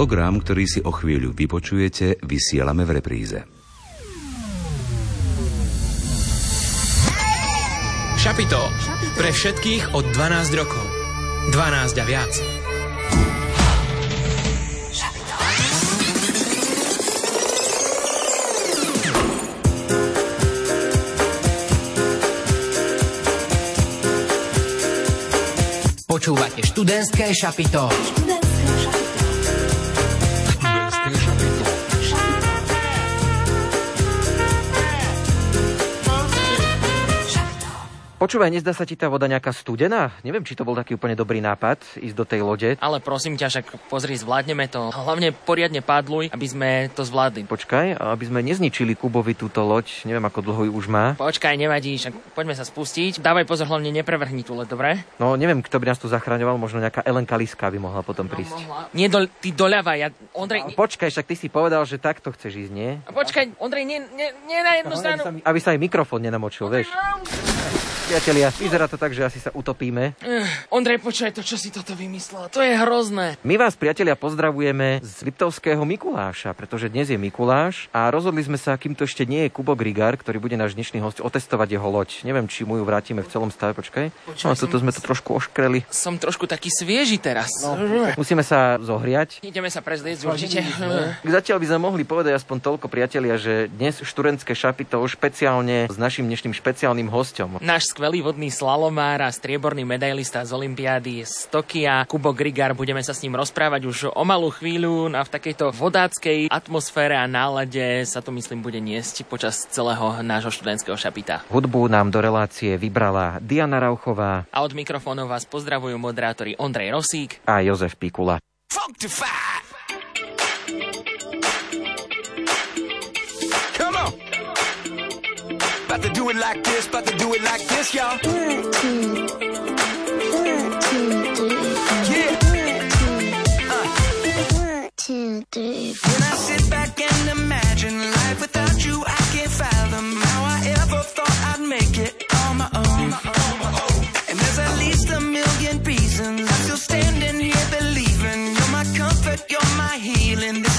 Program, ktorý si o chvíľu vypočujete, vysielame v repríze. Šapito. Pre všetkých od 12 rokov. 12 a viac. Počúvate študentské šapito. Študentské šapito. Počúvaj, nezdá sa ti tá voda nejaká studená? Neviem, či to bol taký úplne dobrý nápad ísť do tej lode. Ale prosím ťa, však pozri, zvládneme to. Hlavne poriadne padluj, aby sme to zvládli. Počkaj, aby sme nezničili Kubovi túto loď. Neviem, ako dlho ju už má. Počkaj, nevadí, však poďme sa spustiť. Dávaj pozor, hlavne neprevrhni tú loď, dobre? No, neviem, kto by nás tu zachraňoval, možno nejaká Ellen Kaliska by mohla potom no, prísť. No, mohla. Nie, do, ty doľava, ja... Ondrej... No, počkaj, však ty si povedal, že takto chceš ísť, nie? Počkaj, Ondrej, nie, nie, nie na jednu no, stranu. Aby sa, aby sa aj mikrofón nenamočil, Ondrej, vieš. Priatelia, vyzerá to tak, že asi sa utopíme. Uh, Ondrej, počkaj, to čo si toto vymyslel? To je hrozné. My vás, priatelia, pozdravujeme z Liptovského Mikuláša, pretože dnes je Mikuláš a rozhodli sme sa, kým to ešte nie je Kubo Grigar, ktorý bude náš dnešný host, otestovať jeho loď. Neviem, či mu ju vrátime v celom stave, počkaj. počkaj no, toto sme to trošku oškreli. Som trošku taký svieži teraz. No, musíme sa zohriať. Ideme sa prezlieť určite. Zatiaľ by sme mohli povedať aspoň toľko, priatelia, že dnes študentské šapito špeciálne s našim dnešným špeciálnym hostom. Náš skvelý vodný slalomár a strieborný medailista z Olympiády z Tokia, Kubo Grigar. Budeme sa s ním rozprávať už o malú chvíľu a v takejto vodáckej atmosfére a nálade sa to myslím bude niesť počas celého nášho študentského šapita. Hudbu nám do relácie vybrala Diana Rauchová. A od mikrofónov vás pozdravujú moderátori Ondrej Rosík a Jozef Pikula. About to do it like this, about to do it like this, y'all. Yeah. Uh. When I sit back and imagine life without you, I can't fathom how I ever thought I'd make it on my own. And there's at least a million reasons I'm still standing here believing you're my comfort, you're my healing.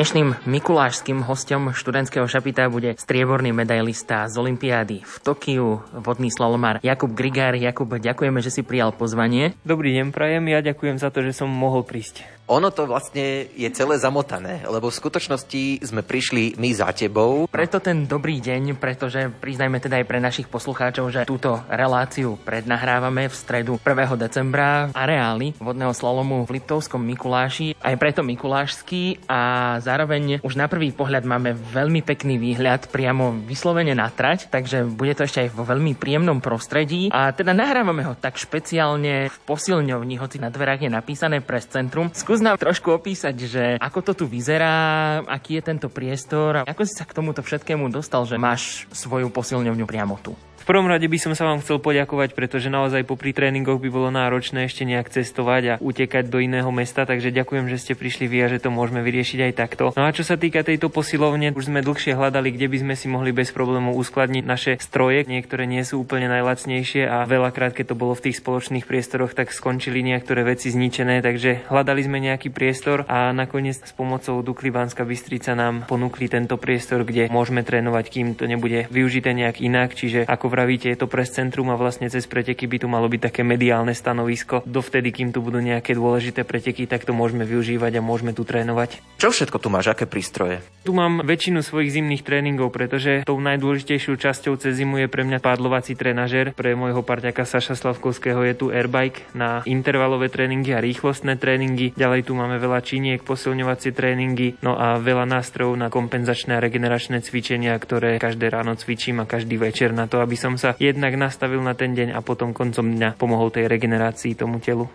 Dnešným mikulášským hostom študentského šapita bude strieborný medailista z Olympiády v Tokiu, vodný slalomár Jakub Grigár. Jakub, ďakujeme, že si prijal pozvanie. Dobrý deň, prajem. Ja ďakujem za to, že som mohol prísť. Ono to vlastne je celé zamotané, lebo v skutočnosti sme prišli my za tebou. Preto ten dobrý deň, pretože priznajme teda aj pre našich poslucháčov, že túto reláciu prednahrávame v stredu 1. decembra v areáli vodného slalomu v Liptovskom Mikuláši. Aj preto Mikulášsky a zároveň už na prvý pohľad máme veľmi pekný výhľad priamo vyslovene na trať, takže bude to ešte aj vo veľmi príjemnom prostredí. A teda nahrávame ho tak špeciálne v posilňovni, hoci na dverách je napísané Press Centrum. Skús nám trošku opísať, že ako to tu vyzerá, aký je tento priestor a ako si sa k tomuto všetkému dostal, že máš svoju posilňovňu priamo tu. V prvom rade by som sa vám chcel poďakovať, pretože naozaj popri tréningoch by bolo náročné ešte nejak cestovať a utekať do iného mesta, takže ďakujem, že ste prišli vy a že to môžeme vyriešiť aj takto. No a čo sa týka tejto posilovne, už sme dlhšie hľadali, kde by sme si mohli bez problémov uskladniť naše stroje. Niektoré nie sú úplne najlacnejšie a veľakrát, keď to bolo v tých spoločných priestoroch, tak skončili niektoré veci zničené, takže hľadali sme nejaký priestor a nakoniec s pomocou Dukly Banská Bystrica nám ponúkli tento priestor, kde môžeme trénovať, kým to nebude využité nejak inak, čiže ako vravíte, je to pres centrum a vlastne cez preteky by tu malo byť také mediálne stanovisko. Dovtedy, kým tu budú nejaké dôležité preteky, tak to môžeme využívať a môžeme tu trénovať. Čo všetko tu máš, aké prístroje? Tu mám väčšinu svojich zimných tréningov, pretože tou najdôležitejšou časťou cez zimu je pre mňa pádlovací trenažer. Pre môjho parťaka Saša Slavkovského je tu airbike na intervalové tréningy a rýchlostné tréningy. Ďalej tu máme veľa činiek, posilňovacie tréningy, no a veľa nástrojov na kompenzačné a regeneračné cvičenia, ktoré každé ráno cvičím a každý večer na to, aby som sa jednak nastavil na ten deň a potom koncom dňa pomohol tej regenerácii tomu telu.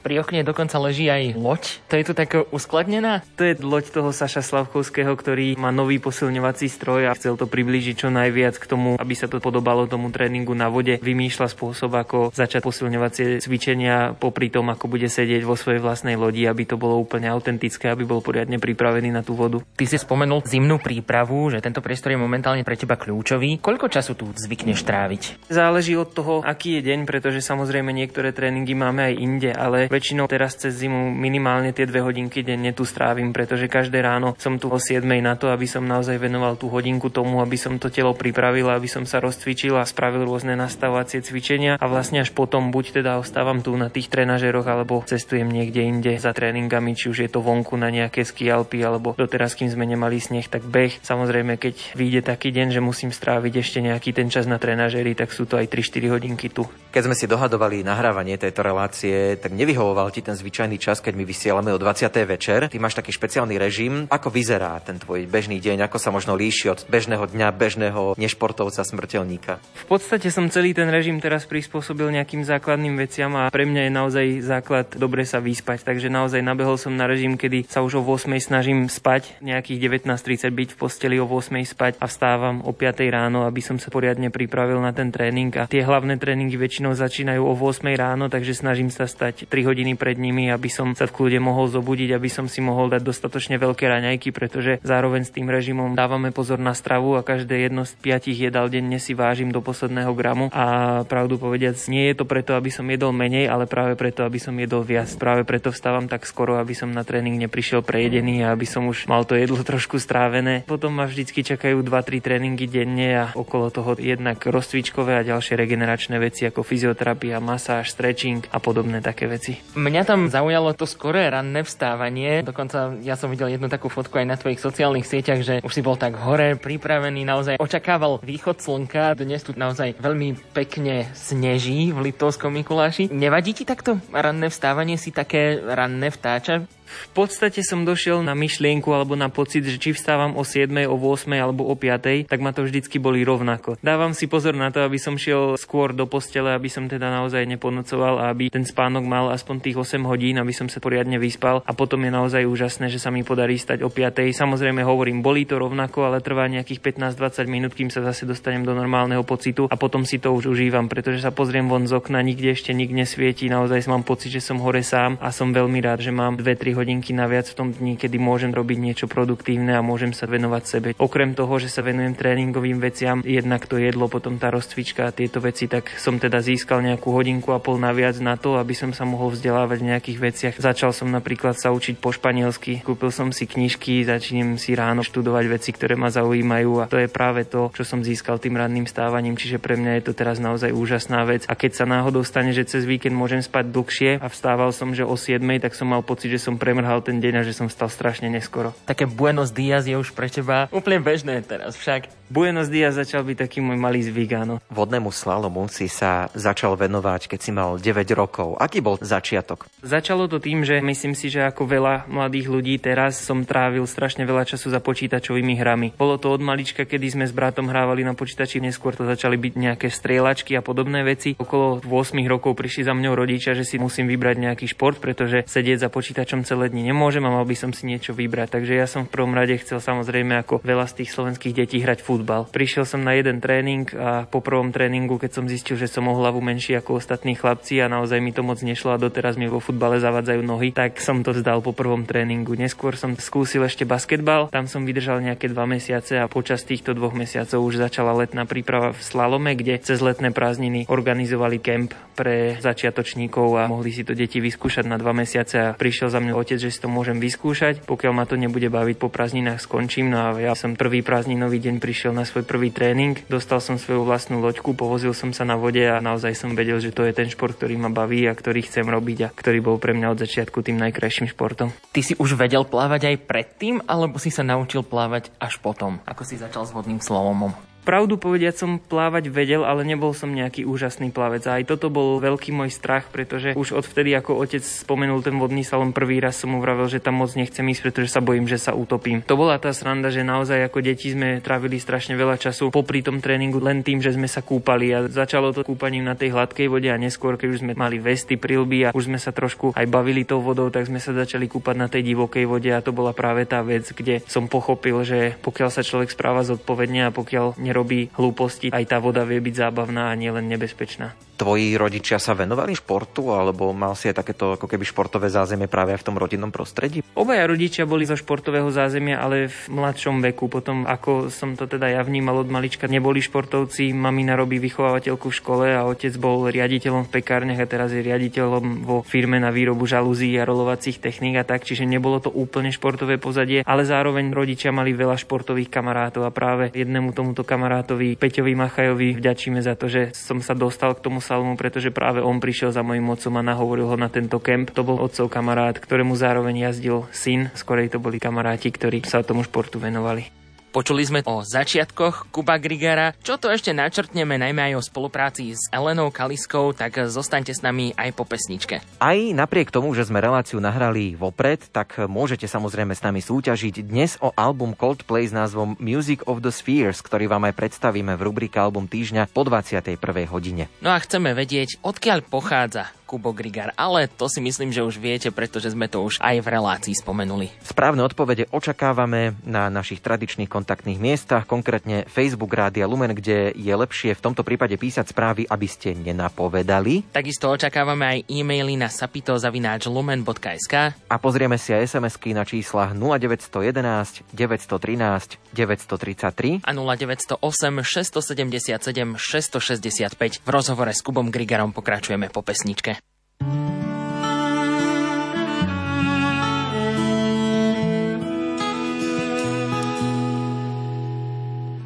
Pri okne dokonca leží aj loď. To je tu tak uskladnená? To je loď toho Saša Slavkovského, ktorý má nový posilňovací stroj a chcel to priblížiť čo najviac k tomu, aby sa to podobalo tomu tréningu na vode. Vymýšľa spôsob, ako začať posilňovacie cvičenia popri tom, ako bude sedieť vo svojej vlastnej lodi, aby to bolo úplne autentické, aby bol poriadne pripravený na tú vodu. Ty si spomenul zimnú prípravu, že tento priestor je momentálne pre teba kľúčový. Koľko času tu zvykneš tráviť? Záleží od toho, aký je deň, pretože samozrejme niektoré tréningy máme aj inde, ale väčšinou teraz cez zimu minimálne tie dve hodinky denne tu strávim, pretože každé ráno som tu o 7 na to, aby som naozaj venoval tú hodinku tomu, aby som to telo pripravil, aby som sa rozcvičil a spravil rôzne nastavovacie cvičenia a vlastne až potom buď teda ostávam tu na tých trenažeroch alebo cestujem niekde inde za tréningami, či už je to vonku na nejaké ski Alpy alebo doteraz, kým sme nemali sneh, tak beh. Samozrejme, keď vyjde taký deň, že musím stráviť ešte nejaký ten čas na trenažery, tak sú to aj 3-4 hodinky tu. Keď sme si dohadovali nahrávanie tejto relácie, tak nevyhovoval ti ten zvyčajný čas, keď my vysielame o 20. večer. Ty máš taký špeciálny režim. Ako vyzerá ten tvoj bežný deň? Ako sa možno líši od bežného dňa, bežného nešportovca, smrteľníka? V podstate som celý ten režim teraz prispôsobil nejakým základným veciam a pre mňa je naozaj základ dobre sa vyspať. Takže naozaj nabehol som na režim, kedy sa už o 8 snažím spať, nejakých 19.30 byť v posteli o 8 spať a vstávam o 5 ráno, aby som sa poriadne pripravil na ten tréning. A tie hlavné tréningy väčšinou začínajú o 8 ráno, takže snažím sa stať 3 hodiny pred nimi, aby som sa v kľude mohol zobudiť, aby som si mohol dať dostatočne veľké raňajky, pretože zároveň s tým režimom dávame pozor na stravu a každé jedno z piatich jedál denne si vážim do posledného gramu a pravdu povediac, nie je to preto, aby som jedol menej, ale práve preto, aby som jedol viac. Práve preto vstávam tak skoro, aby som na tréning neprišiel prejedený a aby som už mal to jedlo trošku strávené. Potom ma vždycky čakajú 2-3 tréningy denne a okolo toho jednak rozcvičkové a ďalšie regeneračné veci ako fyzioterapia, masáž, stretching a podobné také veci. Mňa tam zaujalo to skoré ranné vstávanie. Dokonca ja som videl jednu takú fotku aj na tvojich sociálnych sieťach, že už si bol tak hore, pripravený, naozaj očakával východ slnka. Dnes tu naozaj veľmi pekne sneží v Liptovskom Mikuláši. Nevadí ti takto ranné vstávanie si také ranné vtáča? V podstate som došiel na myšlienku alebo na pocit, že či vstávam o 7, o 8 alebo o 5, tak ma to vždycky boli rovnako. Dávam si pozor na to, aby som šiel skôr do postele, aby som teda naozaj neponocoval a aby ten spánok mal aspoň tých 8 hodín, aby som sa poriadne vyspal a potom je naozaj úžasné, že sa mi podarí stať o 5. Samozrejme hovorím, bolí to rovnako, ale trvá nejakých 15-20 minút, kým sa zase dostanem do normálneho pocitu a potom si to už užívam, pretože sa pozriem von z okna, nikde ešte nik nesvieti, naozaj mám pocit, že som hore sám a som veľmi rád, že mám 2-3 hodinky naviac v tom dni, kedy môžem robiť niečo produktívne a môžem sa venovať sebe. Okrem toho, že sa venujem tréningovým veciam, jednak to jedlo, potom tá rozcvička a tieto veci, tak som teda získal nejakú hodinku a pol naviac na to, aby som sa mohol vzdelávať v nejakých veciach. Začal som napríklad sa učiť po španielsky, kúpil som si knižky, začnem si ráno študovať veci, ktoré ma zaujímajú a to je práve to, čo som získal tým ranným stávaním, čiže pre mňa je to teraz naozaj úžasná vec. A keď sa náhodou stane, že cez víkend môžem spať dlhšie a vstával som, že o 7, tak som mal pocit, že som premrhal ten deň a že som stal strašne neskoro. Také Buenos Dias je už pre teba úplne bežné teraz však. Buenos Dias začal byť taký môj malý zvyk, áno. Vodnému slalomu si sa začal venovať, keď si mal 9 rokov. Aký bol začiatok? Začalo to tým, že myslím si, že ako veľa mladých ľudí teraz som trávil strašne veľa času za počítačovými hrami. Bolo to od malička, kedy sme s bratom hrávali na počítači, neskôr to začali byť nejaké strieľačky a podobné veci. Okolo 8 rokov prišli za mňou rodičia, že si musím vybrať nejaký šport, pretože sedieť za počítačom celé dni nemôžem a mal by som si niečo vybrať. Takže ja som v prvom rade chcel samozrejme ako veľa z tých slovenských detí hrať futbal. Prišiel som na jeden tréning a po prvom tréningu, keď som zistil, že som o hlavu menší ako ostatní chlapci a naozaj mi to moc nešlo a doteraz mi vo futbale zavadzajú nohy, tak som to vzdal po prvom tréningu. Neskôr som skúsil ešte basketbal, tam som vydržal nejaké dva mesiace a počas týchto dvoch mesiacov už začala letná príprava v slalome, kde cez letné prázdniny organizovali kemp pre začiatočníkov a mohli si to deti vyskúšať na dva mesiace a prišiel za mňa otec, že si to môžem vyskúšať. Pokiaľ ma to nebude baviť po prázdninách, skončím. No a ja som prvý prázdninový deň prišiel išiel na svoj prvý tréning, dostal som svoju vlastnú loďku, povozil som sa na vode a naozaj som vedel, že to je ten šport, ktorý ma baví a ktorý chcem robiť a ktorý bol pre mňa od začiatku tým najkrajším športom. Ty si už vedel plávať aj predtým, alebo si sa naučil plávať až potom, ako si začal s vodným slomom? Pravdu povediať som plávať vedel, ale nebol som nejaký úžasný plavec. A aj toto bol veľký môj strach, pretože už odvtedy, ako otec spomenul ten vodný salon prvý raz, som mu vravel, že tam moc nechcem ísť, pretože sa bojím, že sa utopím. To bola tá sranda, že naozaj ako deti sme trávili strašne veľa času popri tom tréningu len tým, že sme sa kúpali a začalo to kúpaním na tej hladkej vode a neskôr, keď už sme mali vesty, prilby a už sme sa trošku aj bavili tou vodou, tak sme sa začali kúpať na tej divokej vode a to bola práve tá vec, kde som pochopil, že pokiaľ sa človek správa zodpovedne a pokiaľ nerobí hlúposti, aj tá voda vie byť zábavná a nielen nebezpečná. Tvoji rodičia sa venovali športu alebo mal si aj takéto ako keby športové zázemie práve v tom rodinnom prostredí? Obaja rodičia boli zo športového zázemia, ale v mladšom veku. Potom, ako som to teda ja vnímal od malička, neboli športovci. Mamina robí vychovávateľku v škole a otec bol riaditeľom v pekárniach a teraz je riaditeľom vo firme na výrobu žalúzí a rolovacích techník a tak, čiže nebolo to úplne športové pozadie, ale zároveň rodičia mali veľa športových kamarátov a práve jednému tomuto kamarátovi Peťovi Machajovi vďačíme za to, že som sa dostal k tomu Salmu, pretože práve on prišiel za mojim otcom a nahovoril ho na tento kemp. To bol otcov kamarát, ktorému zároveň jazdil syn, skorej to boli kamaráti, ktorí sa tomu športu venovali. Počuli sme o začiatkoch Kuba Grigara. Čo to ešte načrtneme najmä aj o spolupráci s Elenou Kaliskou, tak zostaňte s nami aj po pesničke. Aj napriek tomu, že sme reláciu nahrali vopred, tak môžete samozrejme s nami súťažiť dnes o album Coldplay s názvom Music of the Spheres, ktorý vám aj predstavíme v rubrike Album týždňa po 21. hodine. No a chceme vedieť, odkiaľ pochádza Kubo Grigar, ale to si myslím, že už viete, pretože sme to už aj v relácii spomenuli. Správne odpovede očakávame na našich tradičných kontaktných miestach, konkrétne Facebook Rádia Lumen, kde je lepšie v tomto prípade písať správy, aby ste nenapovedali. Takisto očakávame aj e-maily na sapitozavináčlumen.sk a pozrieme si aj SMS-ky na číslach 0911 913 933 a 0908 677 665. V rozhovore s Kubom Grigarom pokračujeme po pesničke.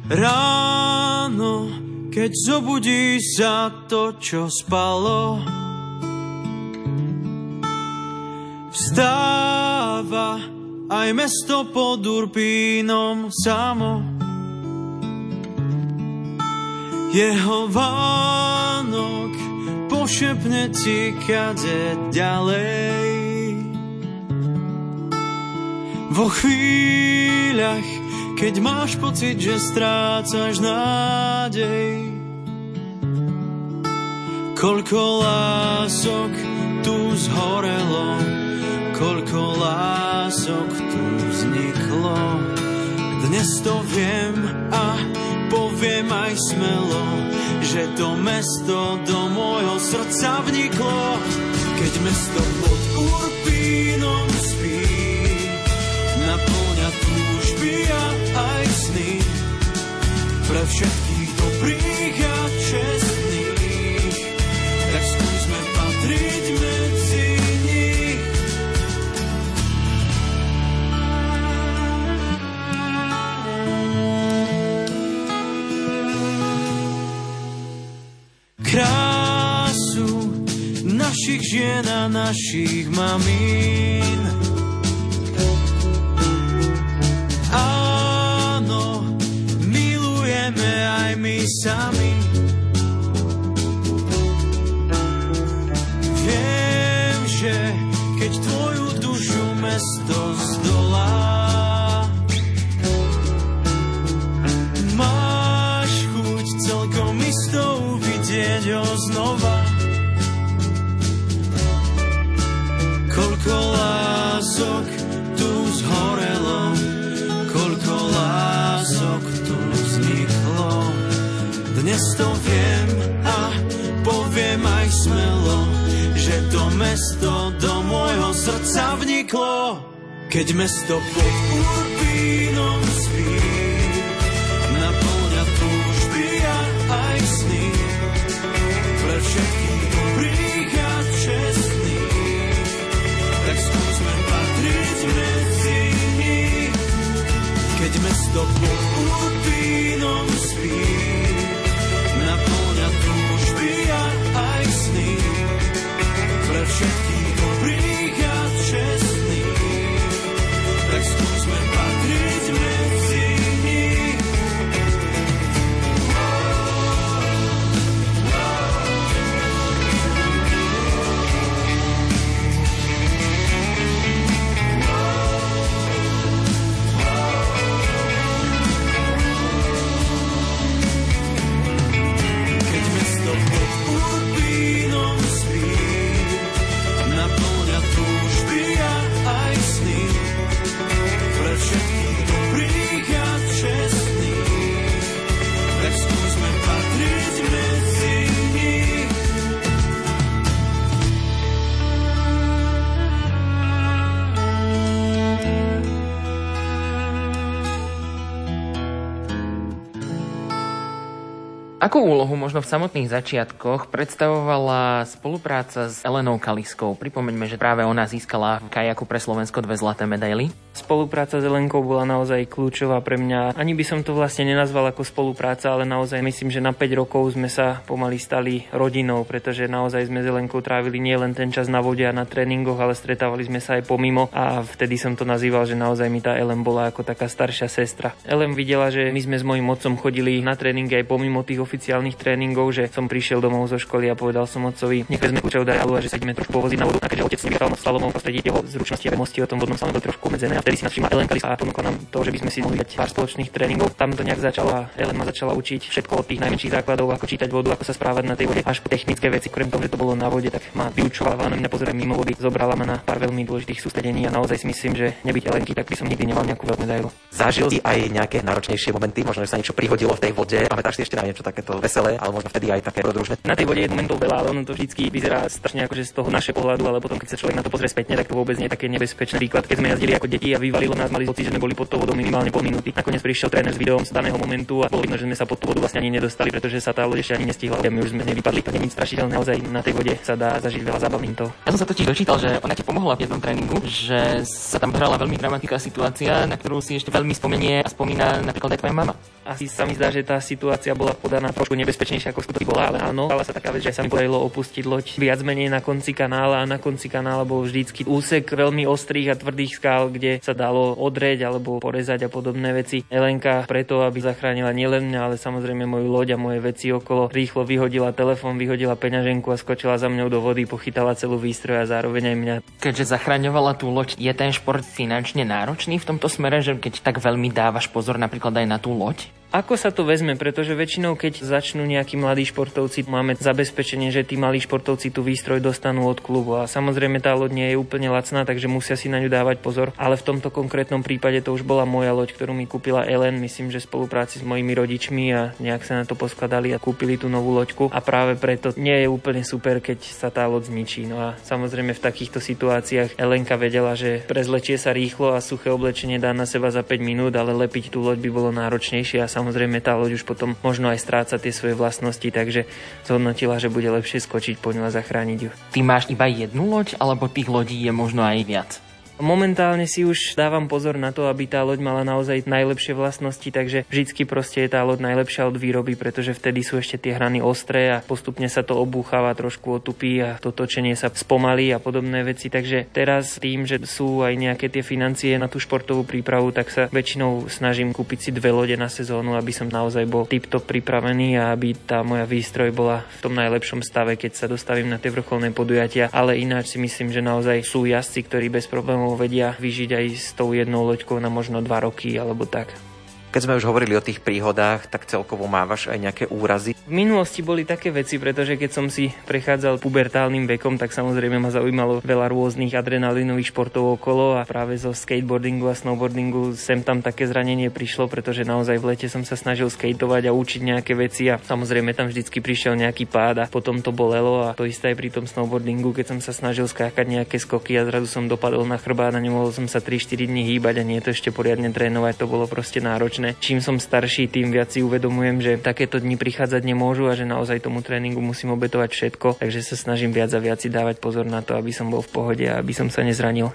Ráno, keď zobudí sa to, čo spalo, Vstáva aj mesto pod Urpínom samo. Jeho Vánok pošepne ti kade ďalej. Vo chvíľach, keď máš pocit, že strácaš nádej, koľko lások tu zhorelo, koľko lások tu vzniklo. Dnes to viem a poviem aj smelo, že to mesto do môjho srdca vniklo. Keď mesto pod Urpínom spí, naplňa túžby a aj sny. Pre všetkých dobrých a čestných, tak skúsme patriť medzi našich mamín. Keď mesto pod Urbínom spí, naplňa túžby a aj sny. Pre všetkých dobrých a čestných, tak skúsme patriť medzi nich. Keď mesto pod Akú úlohu možno v samotných začiatkoch predstavovala spolupráca s Elenou Kaliskou? Pripomeňme, že práve ona získala v kajaku pre Slovensko dve zlaté medaily. Spolupráca s Elenkou bola naozaj kľúčová pre mňa. Ani by som to vlastne nenazval ako spolupráca, ale naozaj myslím, že na 5 rokov sme sa pomaly stali rodinou, pretože naozaj sme s Elenkou trávili nielen ten čas na vode a na tréningoch, ale stretávali sme sa aj pomimo a vtedy som to nazýval, že naozaj mi tá Ellen bola ako taká staršia sestra. Ellen videla, že my sme s mojim otcom chodili na tréningy aj pomimo tých oficiálnych tréningov, že som prišiel domov zo školy a povedal som otcovi, nech vezme kľúče od a že sa ideme trošku povoziť na vodu. A keďže otec nevyhral moc slalomov prostredí, jeho zručnosti a vedomosti o tom vodnom slalome boli trošku obmedzené a vtedy si nás všimla Ellen a ponúkla nám to, že by sme si mohli dať pár spoločných tréningov. Tam to nejak začala, Ellen ma začala učiť všetko od tých najmenších základov, ako čítať vodu, ako sa správať na tej vode, až po technické veci, krem toho, že to bolo na vode, tak ma vyučovala, na mňa mimo vody, zobrala ma na pár veľmi dôležitých sústredení a naozaj si myslím, že nebyť Elenky, tak by som nikdy nemal nejakú veľkú medailu. Zažil si aj nejaké náročnejšie momenty, možno, že sa niečo prihodilo v tej vode, pamätáš si ešte na niečo takéto veselé, ale možno vtedy aj také rodružné. Na tej vode je momentov veľa, ale ono to vždy vyzerá strašne akože z toho naše pohľadu, ale potom keď sa človek na to pozrie spätne, tak to vôbec nie je také nebezpečné. Príklad, keď sme jazdili ako deti a vyvalilo nás, mali pocit, že sme boli pod tou vodou minimálne pol minúty. Nakoniec prišiel tréner s videom z daného momentu a bolo vidno, že sme sa pod tú vodu vlastne ani nedostali, pretože sa tá loď ešte ani nestihla. A my už sme z nej vypadli. To nič strašidelné, naozaj na tej vode sa dá zažiť veľa zábavným to. Ja som sa totiž dočítal, že ona ti pomohla v jednom tréningu, že sa tam hrala veľmi dramatická situácia, na ktorú si ešte veľmi spomenie a spomína napríklad aj tvoja mama. Asi sa mi zdá, že tá situácia bola podaná trošku nebezpečnejšia ako skutočne bola, ale áno, stala sa taká vec, že sa mi podarilo opustiť loď viac menej na konci kanála a na konci kanála bol vždycky úsek veľmi ostrých a tvrdých skál, kde sa dalo odreť alebo porezať a podobné veci. Elenka preto, aby zachránila nielen mňa, ale samozrejme moju loď a moje veci okolo, rýchlo vyhodila telefón, vyhodila peňaženku a skočila za mňou do vody, pochytala celú výstroj a zároveň aj mňa. Keďže zachraňovala tú loď, je ten šport finančne náročný v tomto smere, že keď tak veľmi dávaš pozor napríklad aj na tú loď? Ako sa to vezme? Pretože väčšinou, keď začnú nejakí mladí športovci, máme zabezpečenie, že tí malí športovci tú výstroj dostanú od klubu. A samozrejme tá loď nie je úplne lacná, takže musia si na ňu dávať pozor. Ale v tomto konkrétnom prípade to už bola moja loď, ktorú mi kúpila Ellen, myslím, že v spolupráci s mojimi rodičmi a nejak sa na to poskladali a kúpili tú novú loďku. A práve preto nie je úplne super, keď sa tá loď zničí. No a samozrejme v takýchto situáciách Elenka vedela, že prezlečie sa rýchlo a suché oblečenie dá na seba za 5 minút, ale lepiť tú loď by bolo náročnejšie a samozrejme tá loď už potom možno aj stráca tie svoje vlastnosti, takže zhodnotila, že bude lepšie skočiť po ňu a zachrániť ju. Ty máš iba jednu loď, alebo tých lodí je možno aj viac? Momentálne si už dávam pozor na to, aby tá loď mala naozaj najlepšie vlastnosti, takže vždycky proste je tá loď najlepšia od výroby, pretože vtedy sú ešte tie hrany ostré a postupne sa to obúcháva, trošku otupí a to točenie sa spomalí a podobné veci. Takže teraz tým, že sú aj nejaké tie financie na tú športovú prípravu, tak sa väčšinou snažím kúpiť si dve lode na sezónu, aby som naozaj bol tip-top pripravený a aby tá moja výstroj bola v tom najlepšom stave, keď sa dostavím na tie vrcholné podujatia. Ale ináč si myslím, že naozaj sú jazdci, ktorí bez problémov vedia vyžiť aj s tou jednou loďkou na možno dva roky alebo tak. Keď sme už hovorili o tých príhodách, tak celkovo mávaš aj nejaké úrazy? V minulosti boli také veci, pretože keď som si prechádzal pubertálnym vekom, tak samozrejme ma zaujímalo veľa rôznych adrenalinových športov okolo a práve zo skateboardingu a snowboardingu sem tam také zranenie prišlo, pretože naozaj v lete som sa snažil skateovať a učiť nejaké veci a samozrejme tam vždycky prišiel nejaký pád a potom to bolelo a to isté aj pri tom snowboardingu, keď som sa snažil skákať nejaké skoky a zrazu som dopadol na chrbát a nemohol som sa 3-4 dní hýbať a nie to ešte poriadne trénovať, to bolo proste náročné náročné. Čím som starší, tým viac si uvedomujem, že takéto dni prichádzať nemôžu a že naozaj tomu tréningu musím obetovať všetko, takže sa snažím viac a viac si dávať pozor na to, aby som bol v pohode a aby som sa nezranil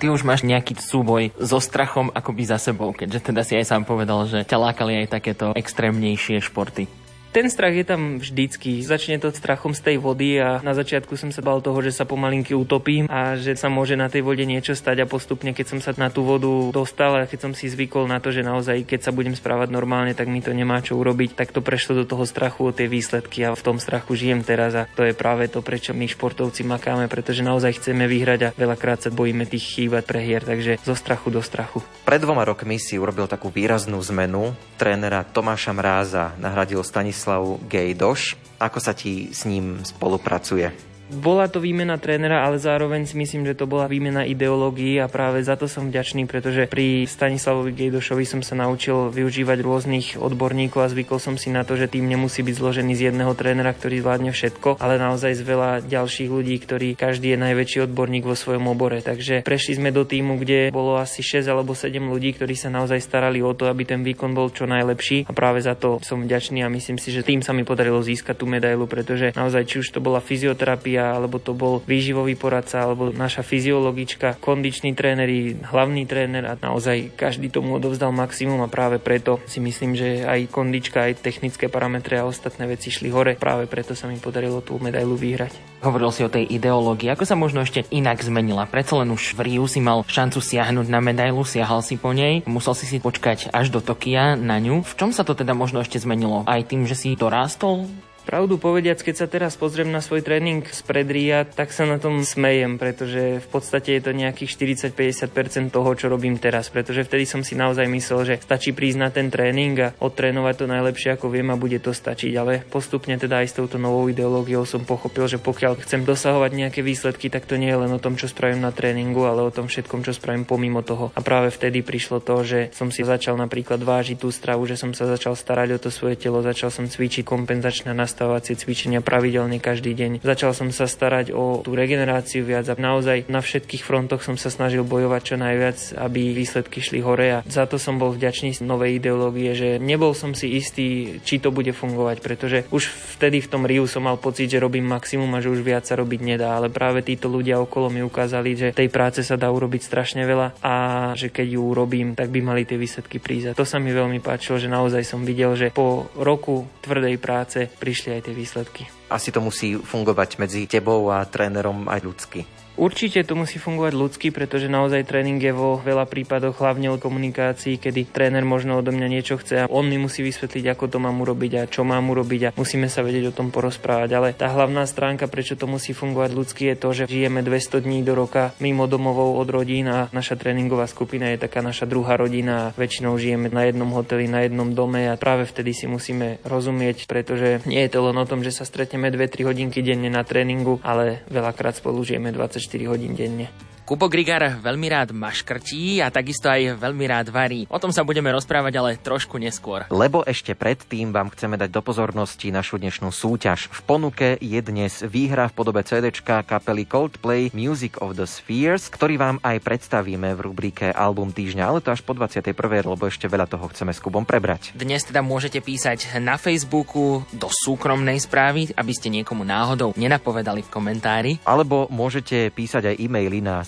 ty už máš nejaký súboj so strachom akoby za sebou, keďže teda si aj sám povedal, že ťa lákali aj takéto extrémnejšie športy. Ten strach je tam vždycky. Začne to strachom z tej vody a na začiatku som sa bal toho, že sa pomalinky utopím a že sa môže na tej vode niečo stať a postupne, keď som sa na tú vodu dostal a keď som si zvykol na to, že naozaj, keď sa budem správať normálne, tak mi to nemá čo urobiť, tak to prešlo do toho strachu o tie výsledky a v tom strachu žijem teraz a to je práve to, prečo my športovci makáme, pretože naozaj chceme vyhrať a veľakrát sa bojíme tých chýb a prehier, takže zo strachu do strachu. Pred dvoma rokmi si urobil takú výraznú zmenu. Trénera Tomáša Mráza nahradil Stanis Stanislav Gejdoš. Ako sa ti s ním spolupracuje? Bola to výmena trénera, ale zároveň si myslím, že to bola výmena ideológií a práve za to som vďačný, pretože pri Stanislavovi Gejdošovi som sa naučil využívať rôznych odborníkov a zvykol som si na to, že tým nemusí byť zložený z jedného trénera, ktorý zvládne všetko, ale naozaj z veľa ďalších ľudí, ktorí každý je najväčší odborník vo svojom obore. Takže prešli sme do týmu, kde bolo asi 6 alebo 7 ľudí, ktorí sa naozaj starali o to, aby ten výkon bol čo najlepší a práve za to som vďačný a myslím si, že tým sa mi podarilo získať tú medailu, pretože naozaj či už to bola fyzioterapia, terapia, alebo to bol výživový poradca, alebo naša fyziologička, kondiční tréneri, hlavný tréner a naozaj každý tomu odovzdal maximum a práve preto si myslím, že aj kondička, aj technické parametre a ostatné veci šli hore. Práve preto sa mi podarilo tú medailu vyhrať. Hovoril si o tej ideológii, ako sa možno ešte inak zmenila. Predsa len už v Riu si mal šancu siahnuť na medailu, siahal si po nej, musel si si počkať až do Tokia na ňu. V čom sa to teda možno ešte zmenilo? Aj tým, že si to rástol? Pravdu povediac, keď sa teraz pozriem na svoj tréning z predria, tak sa na tom smejem, pretože v podstate je to nejakých 40-50% toho, čo robím teraz, pretože vtedy som si naozaj myslel, že stačí prísť na ten tréning a odtrénovať to najlepšie ako viem a bude to stačiť, ale postupne teda aj s touto novou ideológiou som pochopil, že pokiaľ chcem dosahovať nejaké výsledky, tak to nie je len o tom, čo spravím na tréningu, ale o tom všetkom, čo spravím pomimo toho. A práve vtedy prišlo to, že som si začal napríklad vážiť tú stravu, že som sa začal starať o to svoje telo, začal som cvičiť kompenzačné zastavovacie cvičenia pravidelne každý deň. Začal som sa starať o tú regeneráciu viac a naozaj na všetkých frontoch som sa snažil bojovať čo najviac, aby výsledky šli hore a za to som bol vďačný z novej ideológie, že nebol som si istý, či to bude fungovať, pretože už vtedy v tom Riu som mal pocit, že robím maximum a že už viac sa robiť nedá, ale práve títo ľudia okolo mi ukázali, že tej práce sa dá urobiť strašne veľa a že keď ju urobím, tak by mali tie výsledky prísť. A to sa mi veľmi páčilo, že naozaj som videl, že po roku tvrdej práce prišli aj tie výsledky. Asi to musí fungovať medzi tebou a trénerom aj ľudsky. Určite to musí fungovať ľudsky, pretože naozaj tréning je vo veľa prípadoch hlavne o komunikácii, kedy tréner možno odo mňa niečo chce a on mi musí vysvetliť, ako to mám urobiť a čo mám urobiť a musíme sa vedieť o tom porozprávať. Ale tá hlavná stránka, prečo to musí fungovať ľudsky, je to, že žijeme 200 dní do roka mimo domovou od rodín a naša tréningová skupina je taká naša druhá rodina a väčšinou žijeme na jednom hoteli, na jednom dome a práve vtedy si musíme rozumieť, pretože nie je to len o tom, že sa stretneme 2-3 hodinky denne na tréningu, ale veľakrát spolu žijeme 24 4 hodín denne. Kubo Grigar veľmi rád maškrtí a takisto aj veľmi rád varí. O tom sa budeme rozprávať ale trošku neskôr. Lebo ešte predtým vám chceme dať do pozornosti našu dnešnú súťaž. V ponuke je dnes výhra v podobe CD kapely Coldplay Music of the Spheres, ktorý vám aj predstavíme v rubrike Album týždňa, ale to až po 21. lebo ešte veľa toho chceme s Kubom prebrať. Dnes teda môžete písať na Facebooku do súkromnej správy, aby ste niekomu náhodou nenapovedali v komentári. Alebo môžete písať aj e-maily na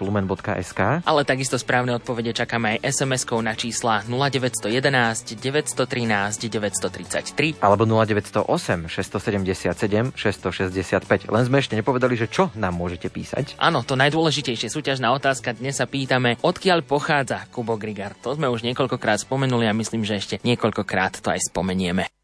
lumen.sk. Ale takisto správne odpovede čakáme aj SMS-kou na čísla 0911 913 933 alebo 0908 677 665. Len sme ešte nepovedali, že čo nám môžete písať. Áno, to najdôležitejšie súťažná otázka. Dnes sa pýtame, odkiaľ pochádza Kubo Grigar. To sme už niekoľkokrát spomenuli a myslím, že ešte niekoľkokrát to aj spomenieme.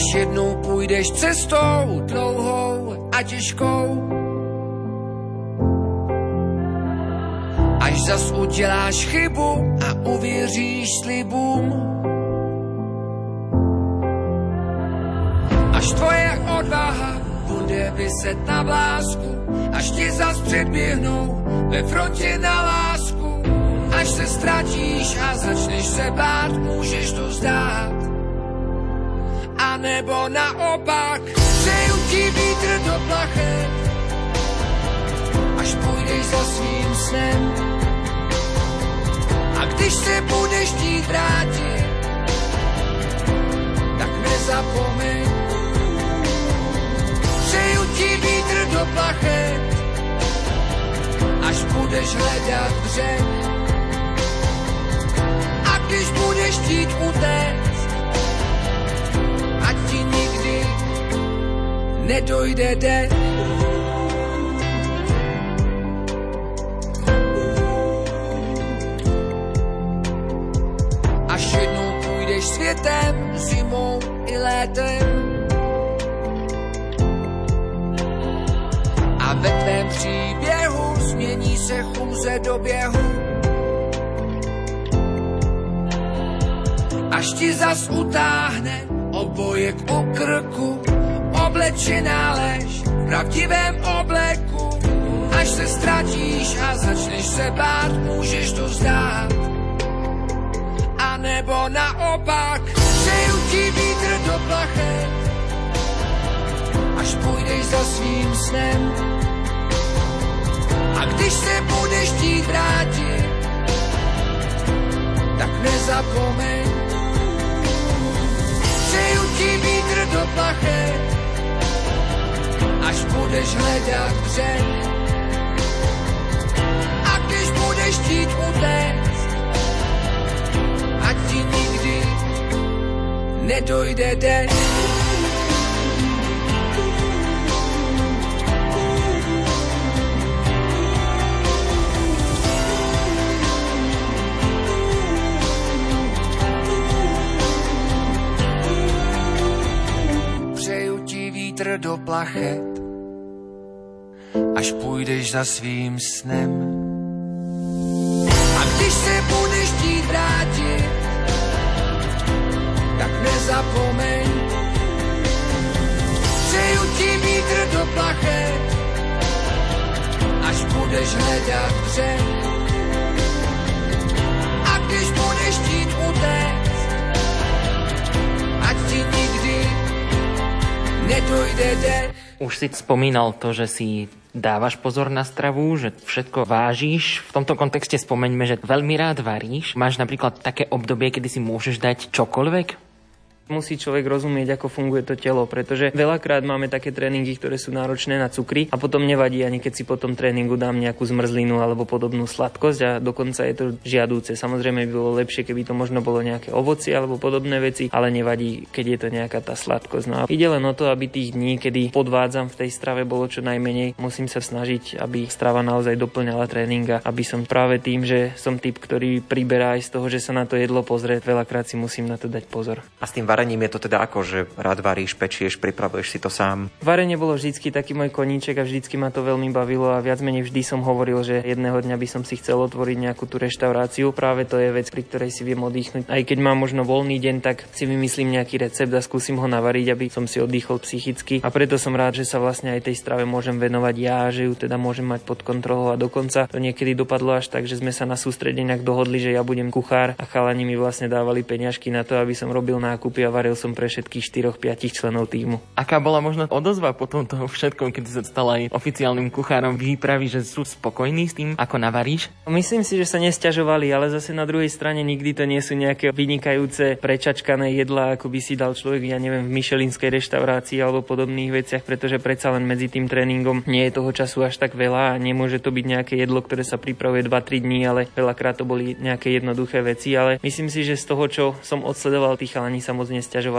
Až jednou půjdeš cestou dlouhou a těžkou. Až zas uděláš chybu a uvěříš slibům. Až tvoje odvaha bude vyset na blásku, až ti zas předběhnou ve frontě na lásku. Až se ztratíš a začneš se bát, můžeš to zdát a nebo naopak. Přeju ti vítr do plachet, až půjdeš za svým snem. A když se budeš chtít vrátit, tak nezapomeň. Přeju ti vítr do plachet, až budeš hledat břeh. A když budeš chtít utéct, nedojde den. Až jednou půjdeš světem, zimou i létem. A ve tvém příběhu změní se chůze do běhu. Až ti zas utáhne obojek o krku, oblečená lež v pravdivém obleku. Až se ztratíš a začneš se bát, můžeš to zdát. A nebo naopak, přeju ti vítr do plachet, až půjdeš za svým snem. A když se budeš chtít vrátit, tak nezapomeň, přeju ti vítr do plachet, až budeš hledat břeh. A když budeš chtít utéct, ať ti nikdy nedojde den. do plachet, až půjdeš za svým snem. A když se budeš chtít vrátit, tak nezapomeň. Přeju ti vítr do plachet, až budeš hledat břeh. A když budeš chtít utéct, dede. Už si spomínal to, že si dávaš pozor na stravu, že všetko vážiš. V tomto kontexte spomeňme, že veľmi rád varíš. Máš napríklad také obdobie, kedy si môžeš dať čokoľvek? Musí človek rozumieť, ako funguje to telo, pretože veľakrát máme také tréningy, ktoré sú náročné na cukry a potom nevadí ani keď si po tom tréningu dám nejakú zmrzlinu alebo podobnú sladkosť a dokonca je to žiadúce. Samozrejme by bolo lepšie, keby to možno bolo nejaké ovocie alebo podobné veci, ale nevadí, keď je to nejaká tá sladkosť. No a ide len o to, aby tých dní, kedy podvádzam v tej strave, bolo čo najmenej. Musím sa snažiť, aby strava naozaj doplňala tréninga, aby som práve tým, že som typ, ktorý priberá aj z toho, že sa na to jedlo pozrie, veľakrát si musím na to dať pozor. A s tým varením je to teda ako, že rád varíš, pečieš, pripravuješ si to sám? Varenie bolo vždycky taký môj koníček a vždycky ma to veľmi bavilo a viac menej vždy som hovoril, že jedného dňa by som si chcel otvoriť nejakú tú reštauráciu. Práve to je vec, pri ktorej si viem oddychnúť. Aj keď mám možno voľný deň, tak si vymyslím nejaký recept a skúsim ho navariť, aby som si oddychol psychicky. A preto som rád, že sa vlastne aj tej strave môžem venovať ja, že ju teda môžem mať pod kontrolou a dokonca to niekedy dopadlo až tak, že sme sa na sústredeniach dohodli, že ja budem kuchár a chalani mi vlastne dávali peňažky na to, aby som robil nákupy a varil som pre všetkých 4-5 členov týmu. Aká bola možno odozva po tomto všetkom, keď sa stal aj oficiálnym kuchárom výpravy, že sú spokojní s tým, ako navaríš? Myslím si, že sa nesťažovali, ale zase na druhej strane nikdy to nie sú nejaké vynikajúce prečačkané jedlá, ako by si dal človek, ja neviem, v myšelinskej reštaurácii alebo podobných veciach, pretože predsa len medzi tým tréningom nie je toho času až tak veľa a nemôže to byť nejaké jedlo, ktoré sa pripravuje 2-3 dní, ale veľakrát to boli nejaké jednoduché veci, ale myslím si, že z toho, čo som odsledoval, tí chalani sa moc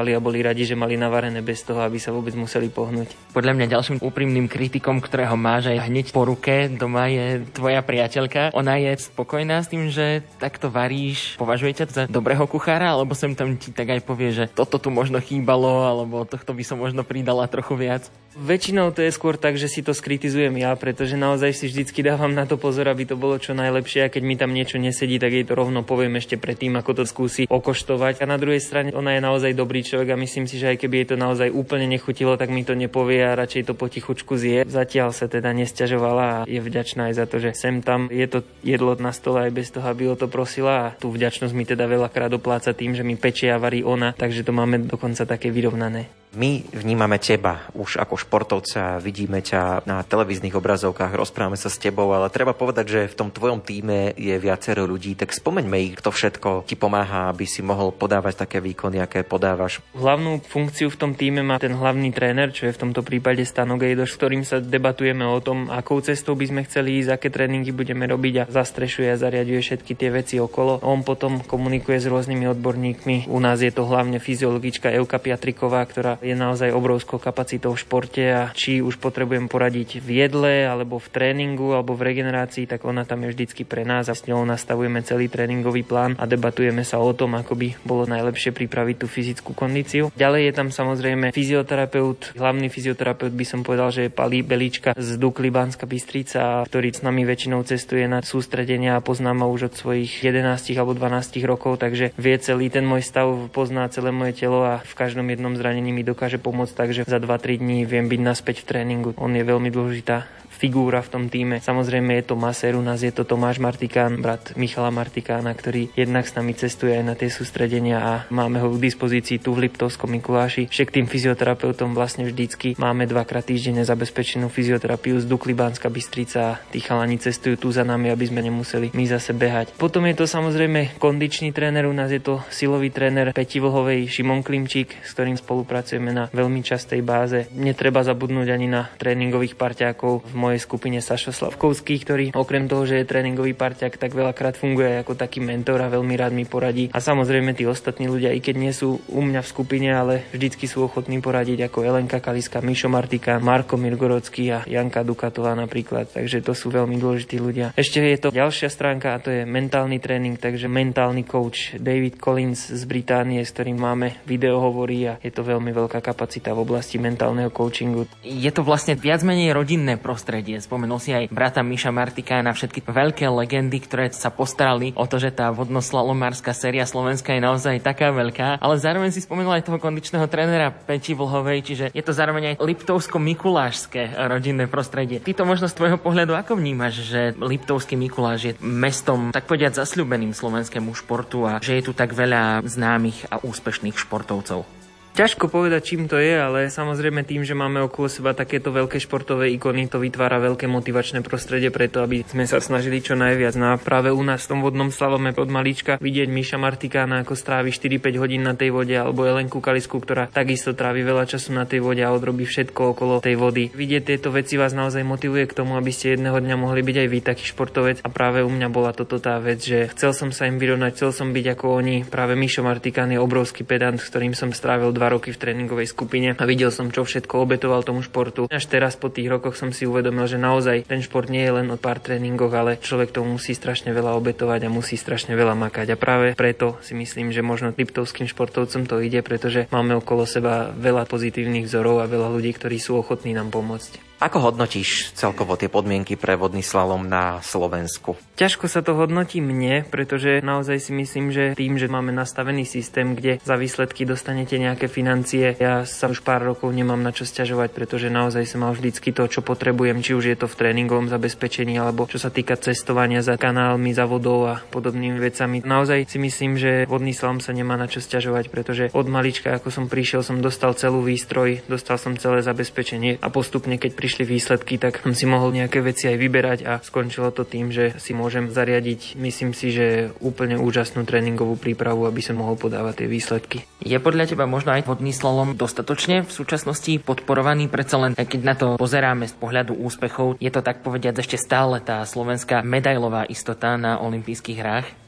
obedovali a boli radi, že mali navarené bez toho, aby sa vôbec museli pohnúť. Podľa mňa ďalším úprimným kritikom, ktorého máš aj hneď po ruke doma je tvoja priateľka. Ona je spokojná s tým, že takto varíš. Považuje ťa za dobrého kuchára, alebo sem tam ti tak aj povie, že toto tu možno chýbalo, alebo tohto by som možno pridala trochu viac? Väčšinou to je skôr tak, že si to skritizujem ja, pretože naozaj si vždycky dávam na to pozor, aby to bolo čo najlepšie a keď mi tam niečo nesedí, tak jej to rovno poviem ešte predtým, ako to skúsi okoštovať. A na druhej strane ona je naozaj dobrý človek a myslím si, že aj keby jej to naozaj úplne nechutilo, tak mi to nepovie a radšej to potichučku zje. Zatiaľ sa teda nesťažovala a je vďačná aj za to, že sem tam je to jedlo na stole aj bez toho, aby o to prosila a tú vďačnosť mi teda veľakrát dopláca tým, že mi pečie a varí ona, takže to máme dokonca také vyrovnané. My vnímame teba už ako športovca, vidíme ťa na televíznych obrazovkách, rozprávame sa s tebou, ale treba povedať, že v tom tvojom týme je viacero ľudí, tak spomeňme ich, kto všetko ti pomáha, aby si mohol podávať také výkony, aké podávaš. Hlavnú funkciu v tom týme má ten hlavný tréner, čo je v tomto prípade Stano Gejdoš, s ktorým sa debatujeme o tom, akou cestou by sme chceli ísť, aké tréningy budeme robiť a zastrešuje a zariaduje všetky tie veci okolo. On potom komunikuje s rôznymi odborníkmi. U nás je to hlavne fyziologička Euka Piatriková, ktorá je naozaj obrovskou kapacitou v športe a či už potrebujem poradiť v jedle, alebo v tréningu, alebo v regenerácii, tak ona tam je vždycky pre nás a s ňou nastavujeme celý tréningový plán a debatujeme sa o tom, ako by bolo najlepšie pripraviť tú fyzickú kondíciu. Ďalej je tam samozrejme fyzioterapeut, hlavný fyzioterapeut by som povedal, že je Pali Belička z Dukly Banska Bystrica, ktorý s nami väčšinou cestuje na sústredenia a pozná ma už od svojich 11 alebo 12 rokov, takže vie celý ten môj stav, pozná celé moje telo a v každom jednom zranení mi dokáže pomôcť tak, že za 2-3 dní viem byť naspäť v tréningu. On je veľmi dôležitá figúra v tom týme. Samozrejme je to masér, u nás je to Tomáš Martikán, brat Michala Martikána, ktorý jednak s nami cestuje aj na tie sústredenia a máme ho k dispozícii tu v Liptovskom Mikuláši. Však tým fyzioterapeutom vlastne vždycky máme dvakrát týždenne zabezpečenú fyzioterapiu z Dukly Banska Bystrica a tí chalani cestujú tu za nami, aby sme nemuseli my zase behať. Potom je to samozrejme kondičný tréner, u nás je to silový tréner Peti Vlhovej Šimon Klimčík, s ktorým spolupracujeme na veľmi častej báze. Netreba zabudnúť ani na tréningových parťákov v mojej mojej skupine Sašo Slavkovský, ktorý okrem toho, že je tréningový parťak, tak veľakrát funguje ako taký mentor a veľmi rád mi poradí. A samozrejme tí ostatní ľudia, i keď nie sú u mňa v skupine, ale vždycky sú ochotní poradiť ako Elenka Kaliska, Mišo Martika, Marko Mirgorocký a Janka Dukatová napríklad. Takže to sú veľmi dôležití ľudia. Ešte je to ďalšia stránka a to je mentálny tréning, takže mentálny coach David Collins z Británie, s ktorým máme videohovory a je to veľmi veľká kapacita v oblasti mentálneho coachingu. Je to vlastne viac menej rodinné prostredie prostredie. Spomenul si aj brata Miša Martika na všetky veľké legendy, ktoré sa postarali o to, že tá vodnoslalomárska séria Slovenska je naozaj taká veľká, ale zároveň si spomenul aj toho kondičného trénera Peči Vlhovej, čiže je to zároveň aj Liptovsko-Mikulášske rodinné prostredie. Ty to možno z tvojho pohľadu ako vnímaš, že Liptovský Mikuláš je mestom, tak povedať, zasľúbeným slovenskému športu a že je tu tak veľa známych a úspešných športovcov? Ťažko povedať, čím to je, ale samozrejme tým, že máme okolo seba takéto veľké športové ikony, to vytvára veľké motivačné prostredie preto, aby sme sa snažili čo najviac. No a práve u nás v tom vodnom slalome od malička vidieť Miša Martikána, ako strávi 4-5 hodín na tej vode, alebo Elenku Kalisku, ktorá takisto trávi veľa času na tej vode a odrobí všetko okolo tej vody. Vidieť tieto veci vás naozaj motivuje k tomu, aby ste jedného dňa mohli byť aj vy taký športovec a práve u mňa bola toto tá vec, že chcel som sa im vyrovnať, chcel som byť ako oni. Práve Mišo Martikán je obrovský pedant, s ktorým som strávil dva roky v tréningovej skupine a videl som, čo všetko obetoval tomu športu. Až teraz po tých rokoch som si uvedomil, že naozaj ten šport nie je len o pár tréningoch, ale človek tomu musí strašne veľa obetovať a musí strašne veľa makať. A práve preto si myslím, že možno Liptovským športovcom to ide, pretože máme okolo seba veľa pozitívnych vzorov a veľa ľudí, ktorí sú ochotní nám pomôcť. Ako hodnotíš celkovo tie podmienky pre vodný slalom na Slovensku? Ťažko sa to hodnotí mne, pretože naozaj si myslím, že tým, že máme nastavený systém, kde za výsledky dostanete nejaké financie, ja sa už pár rokov nemám na čo stiažovať, pretože naozaj som mal vždycky to, čo potrebujem, či už je to v tréningovom zabezpečení, alebo čo sa týka cestovania za kanálmi, za vodou a podobnými vecami. Naozaj si myslím, že vodný slalom sa nemá na čo stiažovať, pretože od malička, ako som prišiel, som dostal celú výstroj, dostal som celé zabezpečenie a postupne, keď prišiel prišli výsledky, tak som si mohol nejaké veci aj vyberať a skončilo to tým, že si môžem zariadiť, myslím si, že úplne úžasnú tréningovú prípravu, aby som mohol podávať tie výsledky. Je podľa teba možno aj vodný slalom dostatočne v súčasnosti podporovaný, predsa len keď na to pozeráme z pohľadu úspechov, je to tak povediať ešte stále tá slovenská medailová istota na olympijských hrách?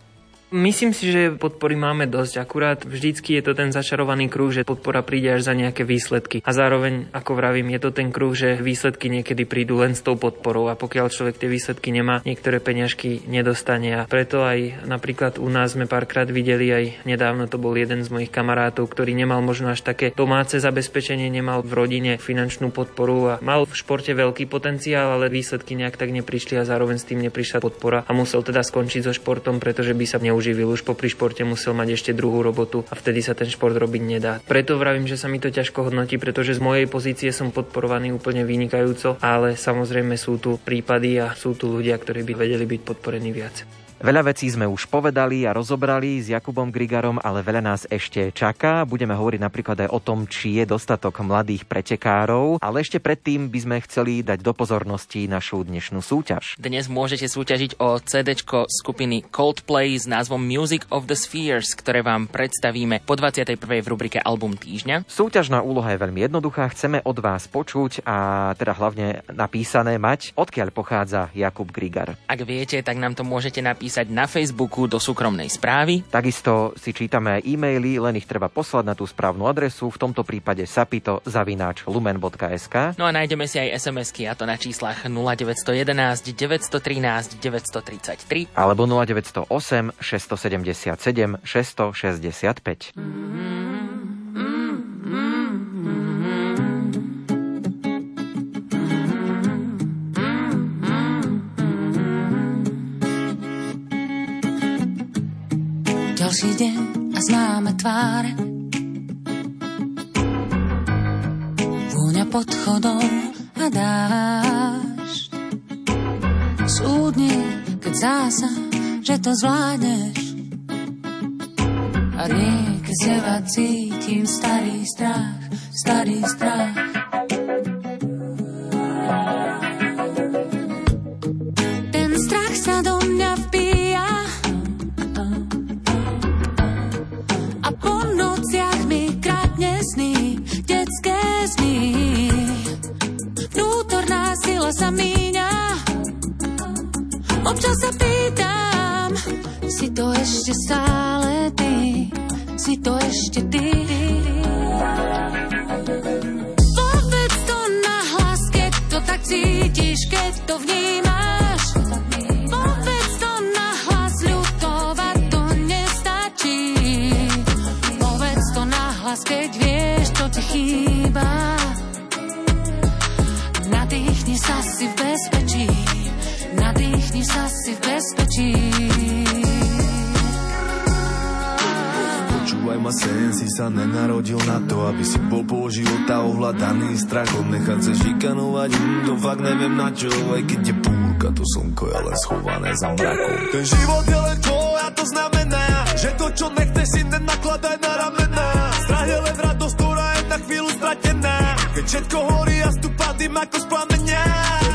Myslím si, že podpory máme dosť, akurát vždycky je to ten začarovaný kruh, že podpora príde až za nejaké výsledky. A zároveň, ako vravím, je to ten kruh, že výsledky niekedy prídu len s tou podporou a pokiaľ človek tie výsledky nemá, niektoré peňažky nedostane. A preto aj napríklad u nás sme párkrát videli aj nedávno to bol jeden z mojich kamarátov, ktorý nemal možno až také domáce zabezpečenie, nemal v rodine finančnú podporu a mal v športe veľký potenciál, ale výsledky nejak tak neprišli a zároveň s tým neprišla podpora a musel teda skončiť so športom, pretože by sa neužil uživil, už popri športe musel mať ešte druhú robotu a vtedy sa ten šport robiť nedá. Preto vravím, že sa mi to ťažko hodnotí, pretože z mojej pozície som podporovaný úplne vynikajúco, ale samozrejme sú tu prípady a sú tu ľudia, ktorí by vedeli byť podporení viac. Veľa vecí sme už povedali a rozobrali s Jakubom Grigarom, ale veľa nás ešte čaká. Budeme hovoriť napríklad aj o tom, či je dostatok mladých pretekárov, ale ešte predtým by sme chceli dať do pozornosti našu dnešnú súťaž. Dnes môžete súťažiť o CD skupiny Coldplay s názvom Music of the Spheres, ktoré vám predstavíme po 21. v rubrike Album týždňa. Súťažná úloha je veľmi jednoduchá. Chceme od vás počuť a teda hlavne napísané mať, odkiaľ pochádza Jakub Grigar. Ak viete, tak nám to môžete napísať napísať na Facebooku do súkromnej správy. Takisto si čítame aj e-maily, len ich treba poslať na tú správnu adresu, v tomto prípade sapito zavináč lumen.sk. No a nájdeme si aj SMS-ky, a to na číslach 0911 913 933 alebo 0908 677 665. Mm-hmm. Ďalší deň a známe tváre. Vôňa pod chodom a dáš Súdne, keď zása, že to zvládneš. A rieke z cítim starý strach, starý strach. Sa ešte stále ty, si to ešte ty. Nenarodil na to, aby si bol pol života ovládaný strachom. Nechať sa žikanovať, hm, to fakt neviem na čo, aj keď je púrka, to slnko je len schované za mrakom. Ten život je len tvoj a to znamená, že to, čo nechceš si nenakladaj na ramená. Strach je len radosť, ktorá Všetko horí a stúpa dym ako z je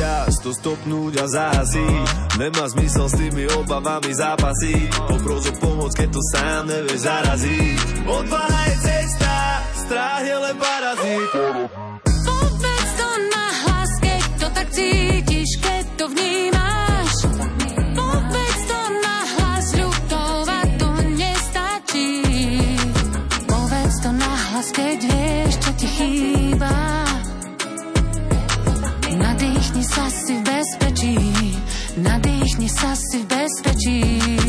čas to stopnúť a zahasiť Nemá zmysel s tými obavami zápasiť. Poproz o pomoc, keď to sám nevieš zaraziť. Odvaha je cesta, strach je len parazit. Povedz to na hlas, keď to tak cítiš, keď to vnímaš. Povedz to na hlas, ľutovať to to na hlas, keď vieš, čo ti chýba. Nadýchni sa si v bezpečí, nadýchni sa si v bezpečí.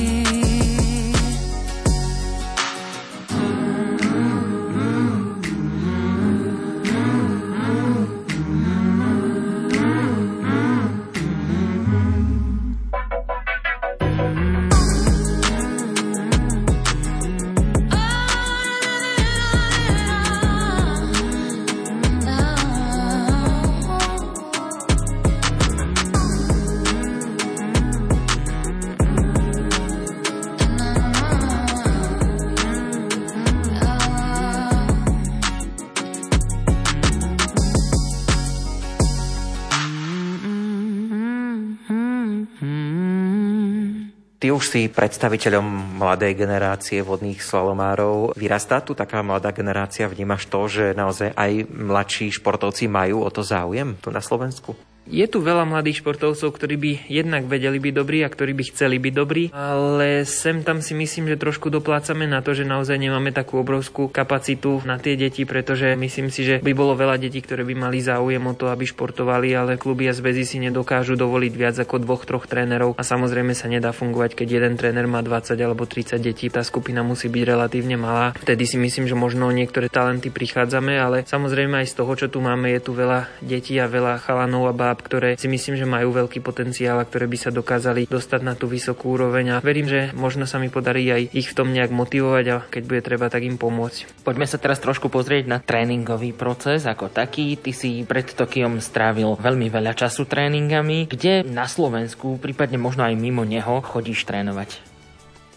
Už si predstaviteľom mladej generácie vodných slalomárov. Vyrastá tu taká mladá generácia? Vnímaš to, že naozaj aj mladší športovci majú o to záujem tu na Slovensku? Je tu veľa mladých športovcov, ktorí by jednak vedeli byť dobrí a ktorí by chceli byť dobrí, ale sem tam si myslím, že trošku doplácame na to, že naozaj nemáme takú obrovskú kapacitu na tie deti, pretože myslím si, že by bolo veľa detí, ktoré by mali záujem o to, aby športovali, ale kluby a zväzy si nedokážu dovoliť viac ako dvoch, troch trénerov a samozrejme sa nedá fungovať, keď jeden tréner má 20 alebo 30 detí. Tá skupina musí byť relatívne malá. Vtedy si myslím, že možno niektoré talenty prichádzame, ale samozrejme aj z toho, čo tu máme, je tu veľa detí a veľa chalanov a báb, ktoré si myslím, že majú veľký potenciál a ktoré by sa dokázali dostať na tú vysokú úroveň a verím, že možno sa mi podarí aj ich v tom nejak motivovať a keď bude treba, tak im pomôcť. Poďme sa teraz trošku pozrieť na tréningový proces ako taký. Ty si pred Tokiom strávil veľmi veľa času tréningami. Kde na Slovensku, prípadne možno aj mimo neho, chodíš trénovať?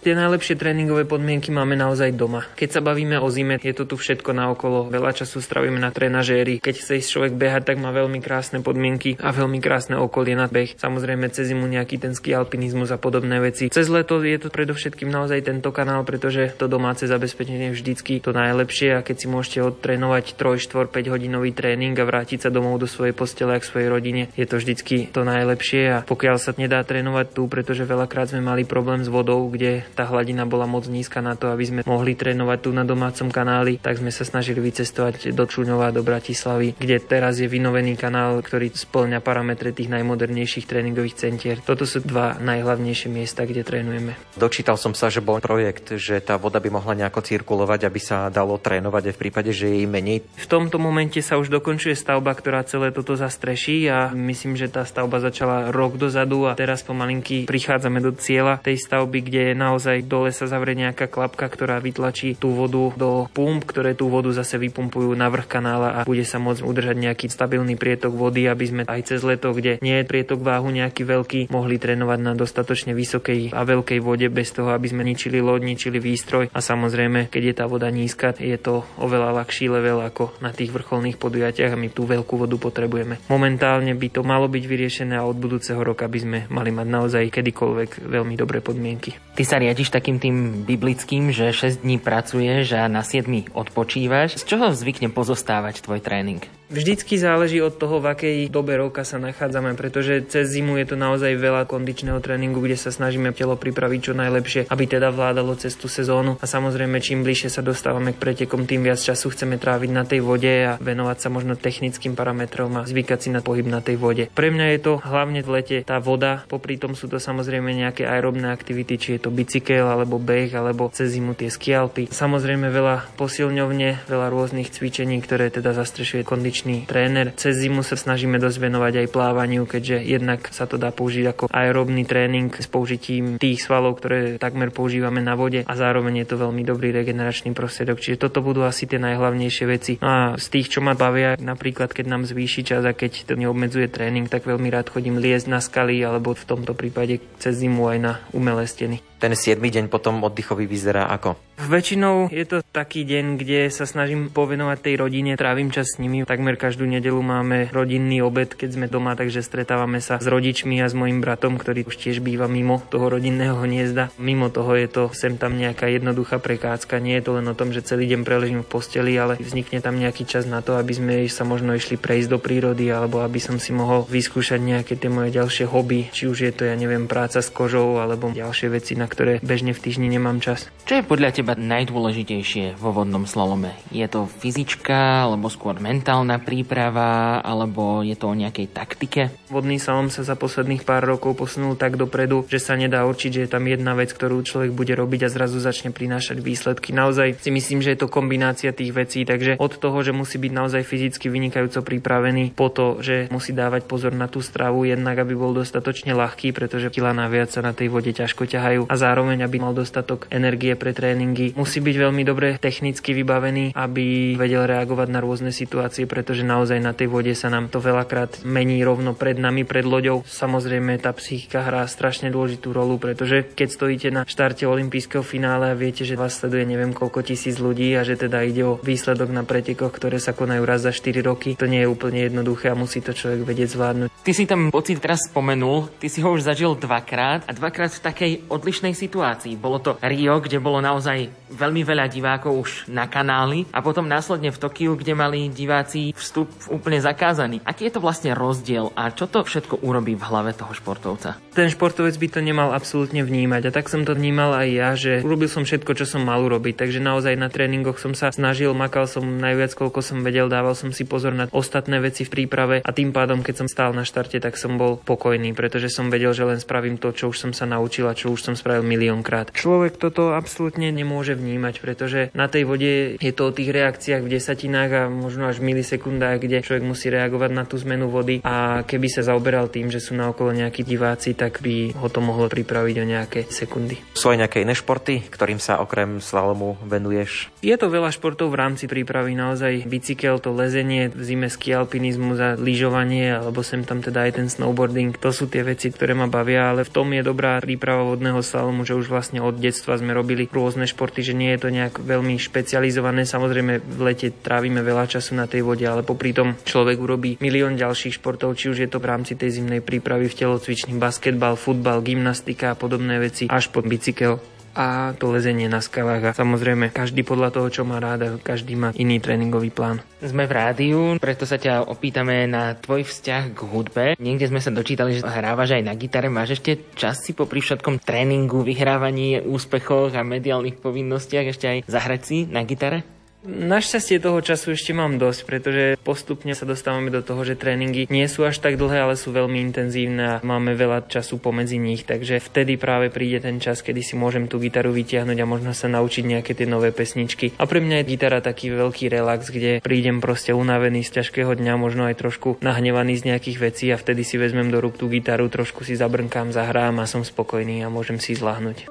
Tie najlepšie tréningové podmienky máme naozaj doma. Keď sa bavíme o zime, je to tu všetko naokolo. Veľa času stravíme na trenažéri. Keď chce ísť človek behať, tak má veľmi krásne podmienky a veľmi krásne okolie na beh. Samozrejme cez zimu nejaký ten ski alpinizmus a podobné veci. Cez leto je to predovšetkým naozaj tento kanál, pretože to domáce zabezpečenie je vždycky to najlepšie a keď si môžete odtrénovať 3, 4, 5 hodinový tréning a vrátiť sa domov do svojej postele a k svojej rodine, je to vždycky to najlepšie a pokiaľ sa nedá trénovať tu, pretože veľakrát sme mali problém s vodou, kde tá hladina bola moc nízka na to, aby sme mohli trénovať tu na domácom kanáli, tak sme sa snažili vycestovať do Čuňova, do Bratislavy, kde teraz je vynovený kanál, ktorý splňa parametre tých najmodernejších tréningových centier. Toto sú dva najhlavnejšie miesta, kde trénujeme. Dočítal som sa, že bol projekt, že tá voda by mohla nejako cirkulovať, aby sa dalo trénovať aj v prípade, že je jej menej. V tomto momente sa už dokončuje stavba, ktorá celé toto zastreší a myslím, že tá stavba začala rok dozadu a teraz pomalinky prichádzame do cieľa tej stavby, kde je naozaj naozaj dole sa zavrie nejaká klapka, ktorá vytlačí tú vodu do pump, ktoré tú vodu zase vypumpujú na vrch kanála a bude sa môcť udržať nejaký stabilný prietok vody, aby sme aj cez leto, kde nie je prietok váhu nejaký veľký, mohli trénovať na dostatočne vysokej a veľkej vode bez toho, aby sme ničili loď, ničili výstroj a samozrejme, keď je tá voda nízka, je to oveľa ľahší level ako na tých vrcholných podujatiach a my tú veľkú vodu potrebujeme. Momentálne by to malo byť vyriešené a od budúceho roka by sme mali mať naozaj kedykoľvek veľmi dobré podmienky. Ty sa riadiš takým tým biblickým, že 6 dní pracuješ a na 7 odpočívaš. Z čoho zvykne pozostávať tvoj tréning? Vždycky záleží od toho, v akej dobe roka sa nachádzame, pretože cez zimu je to naozaj veľa kondičného tréningu, kde sa snažíme telo pripraviť čo najlepšie, aby teda vládalo cez tú sezónu. A samozrejme, čím bližšie sa dostávame k pretekom, tým viac času chceme tráviť na tej vode a venovať sa možno technickým parametrom a zvykať si na pohyb na tej vode. Pre mňa je to hlavne v lete tá voda, popri tom sú to samozrejme nejaké aerobné aktivity, či je to bicykel alebo beh alebo cez zimu tie skialpy. Samozrejme veľa posilňovne, veľa rôznych cvičení, ktoré teda zastrešuje kondičný kondičný tréner. Cez zimu sa snažíme dosť venovať aj plávaniu, keďže jednak sa to dá použiť ako aerobný tréning s použitím tých svalov, ktoré takmer používame na vode a zároveň je to veľmi dobrý regeneračný prostriedok. Čiže toto budú asi tie najhlavnejšie veci. No a z tých, čo ma bavia, napríklad keď nám zvýši čas a keď to neobmedzuje tréning, tak veľmi rád chodím liesť na skaly alebo v tomto prípade cez zimu aj na umelé steny. Ten 7. deň potom oddychový vyzerá ako? Väčšinou je to taký deň, kde sa snažím povenovať tej rodine, trávim čas s nimi. Takmer každú nedelu máme rodinný obed, keď sme doma, takže stretávame sa s rodičmi a s mojim bratom, ktorý už tiež býva mimo toho rodinného hniezda. Mimo toho je to sem tam nejaká jednoduchá prekádzka. Nie je to len o tom, že celý deň preležím v posteli, ale vznikne tam nejaký čas na to, aby sme sa možno išli prejsť do prírody alebo aby som si mohol vyskúšať nejaké tie moje ďalšie hobby, či už je to, ja neviem, práca s kožou alebo ďalšie veci, na ktoré bežne v týždni nemám čas. Čo je podľa teba najdôležitejšie vo vodnom slalome? Je to fyzička, alebo skôr mentálna príprava, alebo je to o nejakej taktike? Vodný slalom sa za posledných pár rokov posunul tak dopredu, že sa nedá určiť, že je tam jedna vec, ktorú človek bude robiť a zrazu začne prinášať výsledky. Naozaj si myslím, že je to kombinácia tých vecí, takže od toho, že musí byť naozaj fyzicky vynikajúco pripravený, po to, že musí dávať pozor na tú stravu, jednak aby bol dostatočne ľahký, pretože kila naviac sa na tej vode ťažko ťahajú a zároveň aby mal dostatok energie pre tréningy. Musí byť veľmi dobre technicky vybavený, aby vedel reagovať na rôzne situácie, pretože naozaj na tej vode sa nám to veľakrát mení rovno pred nami, pred loďou. Samozrejme, tá psychika hrá strašne dôležitú rolu, pretože keď stojíte na štarte olympijského finále a viete, že vás sleduje neviem koľko tisíc ľudí a že teda ide o výsledok na pretekoch, ktoré sa konajú raz za 4 roky, to nie je úplne jednoduché a musí to človek vedieť zvládnuť. Ty si tam pocit teraz spomenul, ty si ho už zažil dvakrát a dvakrát v takej odlišnej situácii. Bolo to Rio, kde bolo naozaj veľmi veľa divákov už na kanáli a potom následne v Tokiu, kde mali diváci vstup úplne zakázaný. Aký je to vlastne rozdiel a čo to všetko urobí v hlave toho športovca? Ten športovec by to nemal absolútne vnímať a tak som to vnímal aj ja, že urobil som všetko, čo som mal urobiť, takže naozaj na tréningoch som sa snažil, makal som najviac, koľko som vedel, dával som si pozor na ostatné veci v príprave a tým pádom, keď som stál na štarte, tak som bol pokojný, pretože som vedel, že len spravím to, čo už som sa naučil a čo už som spravil miliónkrát. Človek toto absolútne nemôže vnímať, pretože na tej vode je to o tých reakciách v desatinách a možno až v milisekundách, kde človek musí reagovať na tú zmenu vody a keby sa zaoberal tým, že sú na okolo nejakí diváci, tak by ho to mohlo pripraviť o nejaké sekundy. Sú aj nejaké iné športy, ktorým sa okrem slalomu venuješ? Je to veľa športov v rámci prípravy, naozaj bicykel, to lezenie, v zime ski alpinizmus a lyžovanie, alebo sem tam teda aj ten snowboarding. To sú tie veci, ktoré ma bavia, ale v tom je dobrá príprava vodného slalomu, že už vlastne od detstva sme robili rôzne športy, že nie je to nejak veľmi špecializované. Samozrejme v lete trávime veľa času na tej vode, ale popri tom človek urobí milión ďalších športov, či už je to v rámci tej zimnej prípravy v telocvični, basketbal, futbal, gymnastika a podobné veci, až po bicykel a to lezenie na skalách a samozrejme každý podľa toho, čo má rád každý má iný tréningový plán. Sme v rádiu, preto sa ťa opýtame na tvoj vzťah k hudbe. Niekde sme sa dočítali, že hrávaš aj na gitare. Máš ešte čas si popri všetkom tréningu, vyhrávaní, úspechoch a mediálnych povinnostiach ešte aj zahrať si na gitare? Našťastie toho času ešte mám dosť, pretože postupne sa dostávame do toho, že tréningy nie sú až tak dlhé, ale sú veľmi intenzívne a máme veľa času pomedzi nich, takže vtedy práve príde ten čas, kedy si môžem tú gitaru vytiahnuť a možno sa naučiť nejaké tie nové pesničky. A pre mňa je gitara taký veľký relax, kde prídem proste unavený z ťažkého dňa, možno aj trošku nahnevaný z nejakých vecí a vtedy si vezmem do rúk tú gitaru, trošku si zabrnkám, zahrám a som spokojný a môžem si zlahnuť.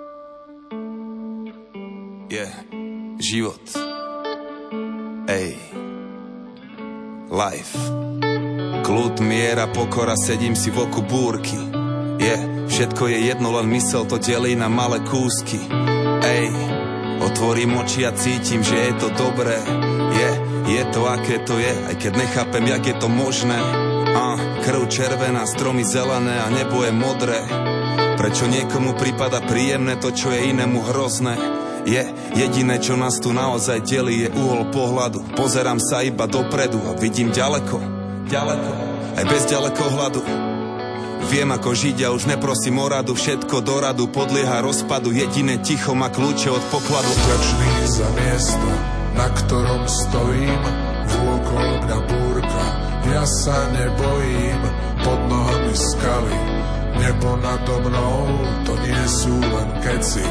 Yeah. Život Ej, life. Kľud, miera, pokora, sedím si v oku búrky. Je, yeah, všetko je jedno, len mysel to delí na malé kúsky. Ej, otvorím oči a cítim, že je to dobré. Je, yeah, je to aké to je, aj keď nechápem, jak je to možné. A, krv červená, stromy zelené a nebo je modré. Prečo niekomu prípada príjemné to, čo je inému hrozné? Je jediné, čo nás tu naozaj delí, je uhol pohľadu. Pozerám sa iba dopredu a vidím ďaleko, ďaleko, aj bez ďalekohľadu. Viem ako žiť a už neprosím o radu, všetko do radu podlieha rozpadu, jediné ticho má kľúče od pokladu. Vďačný za miesto, na ktorom stojím, vôkol mňa búrka, ja sa nebojím, pod nohami skaly, nebo nado mnou, to nie sú len keci,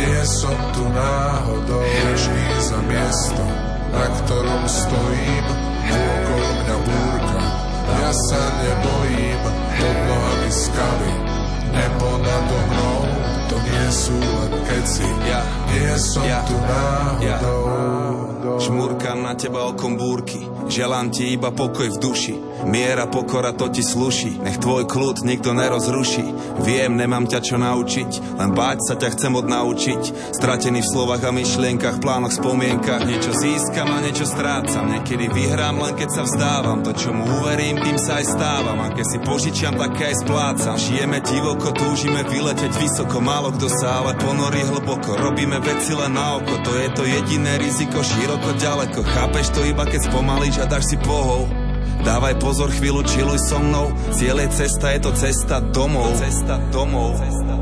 nie som tu náhodou, vždy za miesto, na ktorom stojím, okolo mňa búrka. Ja sa nebojím, pod nohami skaly, nebo nado mnou, to nie sú len keci, nie som ja, tu náhodou. Ja. Šmúrkam na teba okom búrky, Želám ti iba pokoj v duši. Miera, pokora, to ti sluší. Nech tvoj kľud nikto nerozruší. Viem, nemám ťa čo naučiť, len báť sa ťa chcem odnaučiť. Stratený v slovách a myšlienkach, plánoch, spomienkach. Niečo získam a niečo strácam. Niekedy vyhrám, len keď sa vzdávam. To, čo mu uverím, tým sa aj stávam. A keď si požičiam, také aj splácam. Žijeme divoko, túžime vyleteť vysoko. Málo kto sa ale ponorí hlboko. Robíme veci len na oko. To je to jediné riziko, široko, ďaleko. Chápeš to iba keď spomalíš a dáš si pohov. Dávaj pozor, chvíľu čiluj so mnou. Ciele cesta, je to cesta domov. Cesta domov. Cesta domov.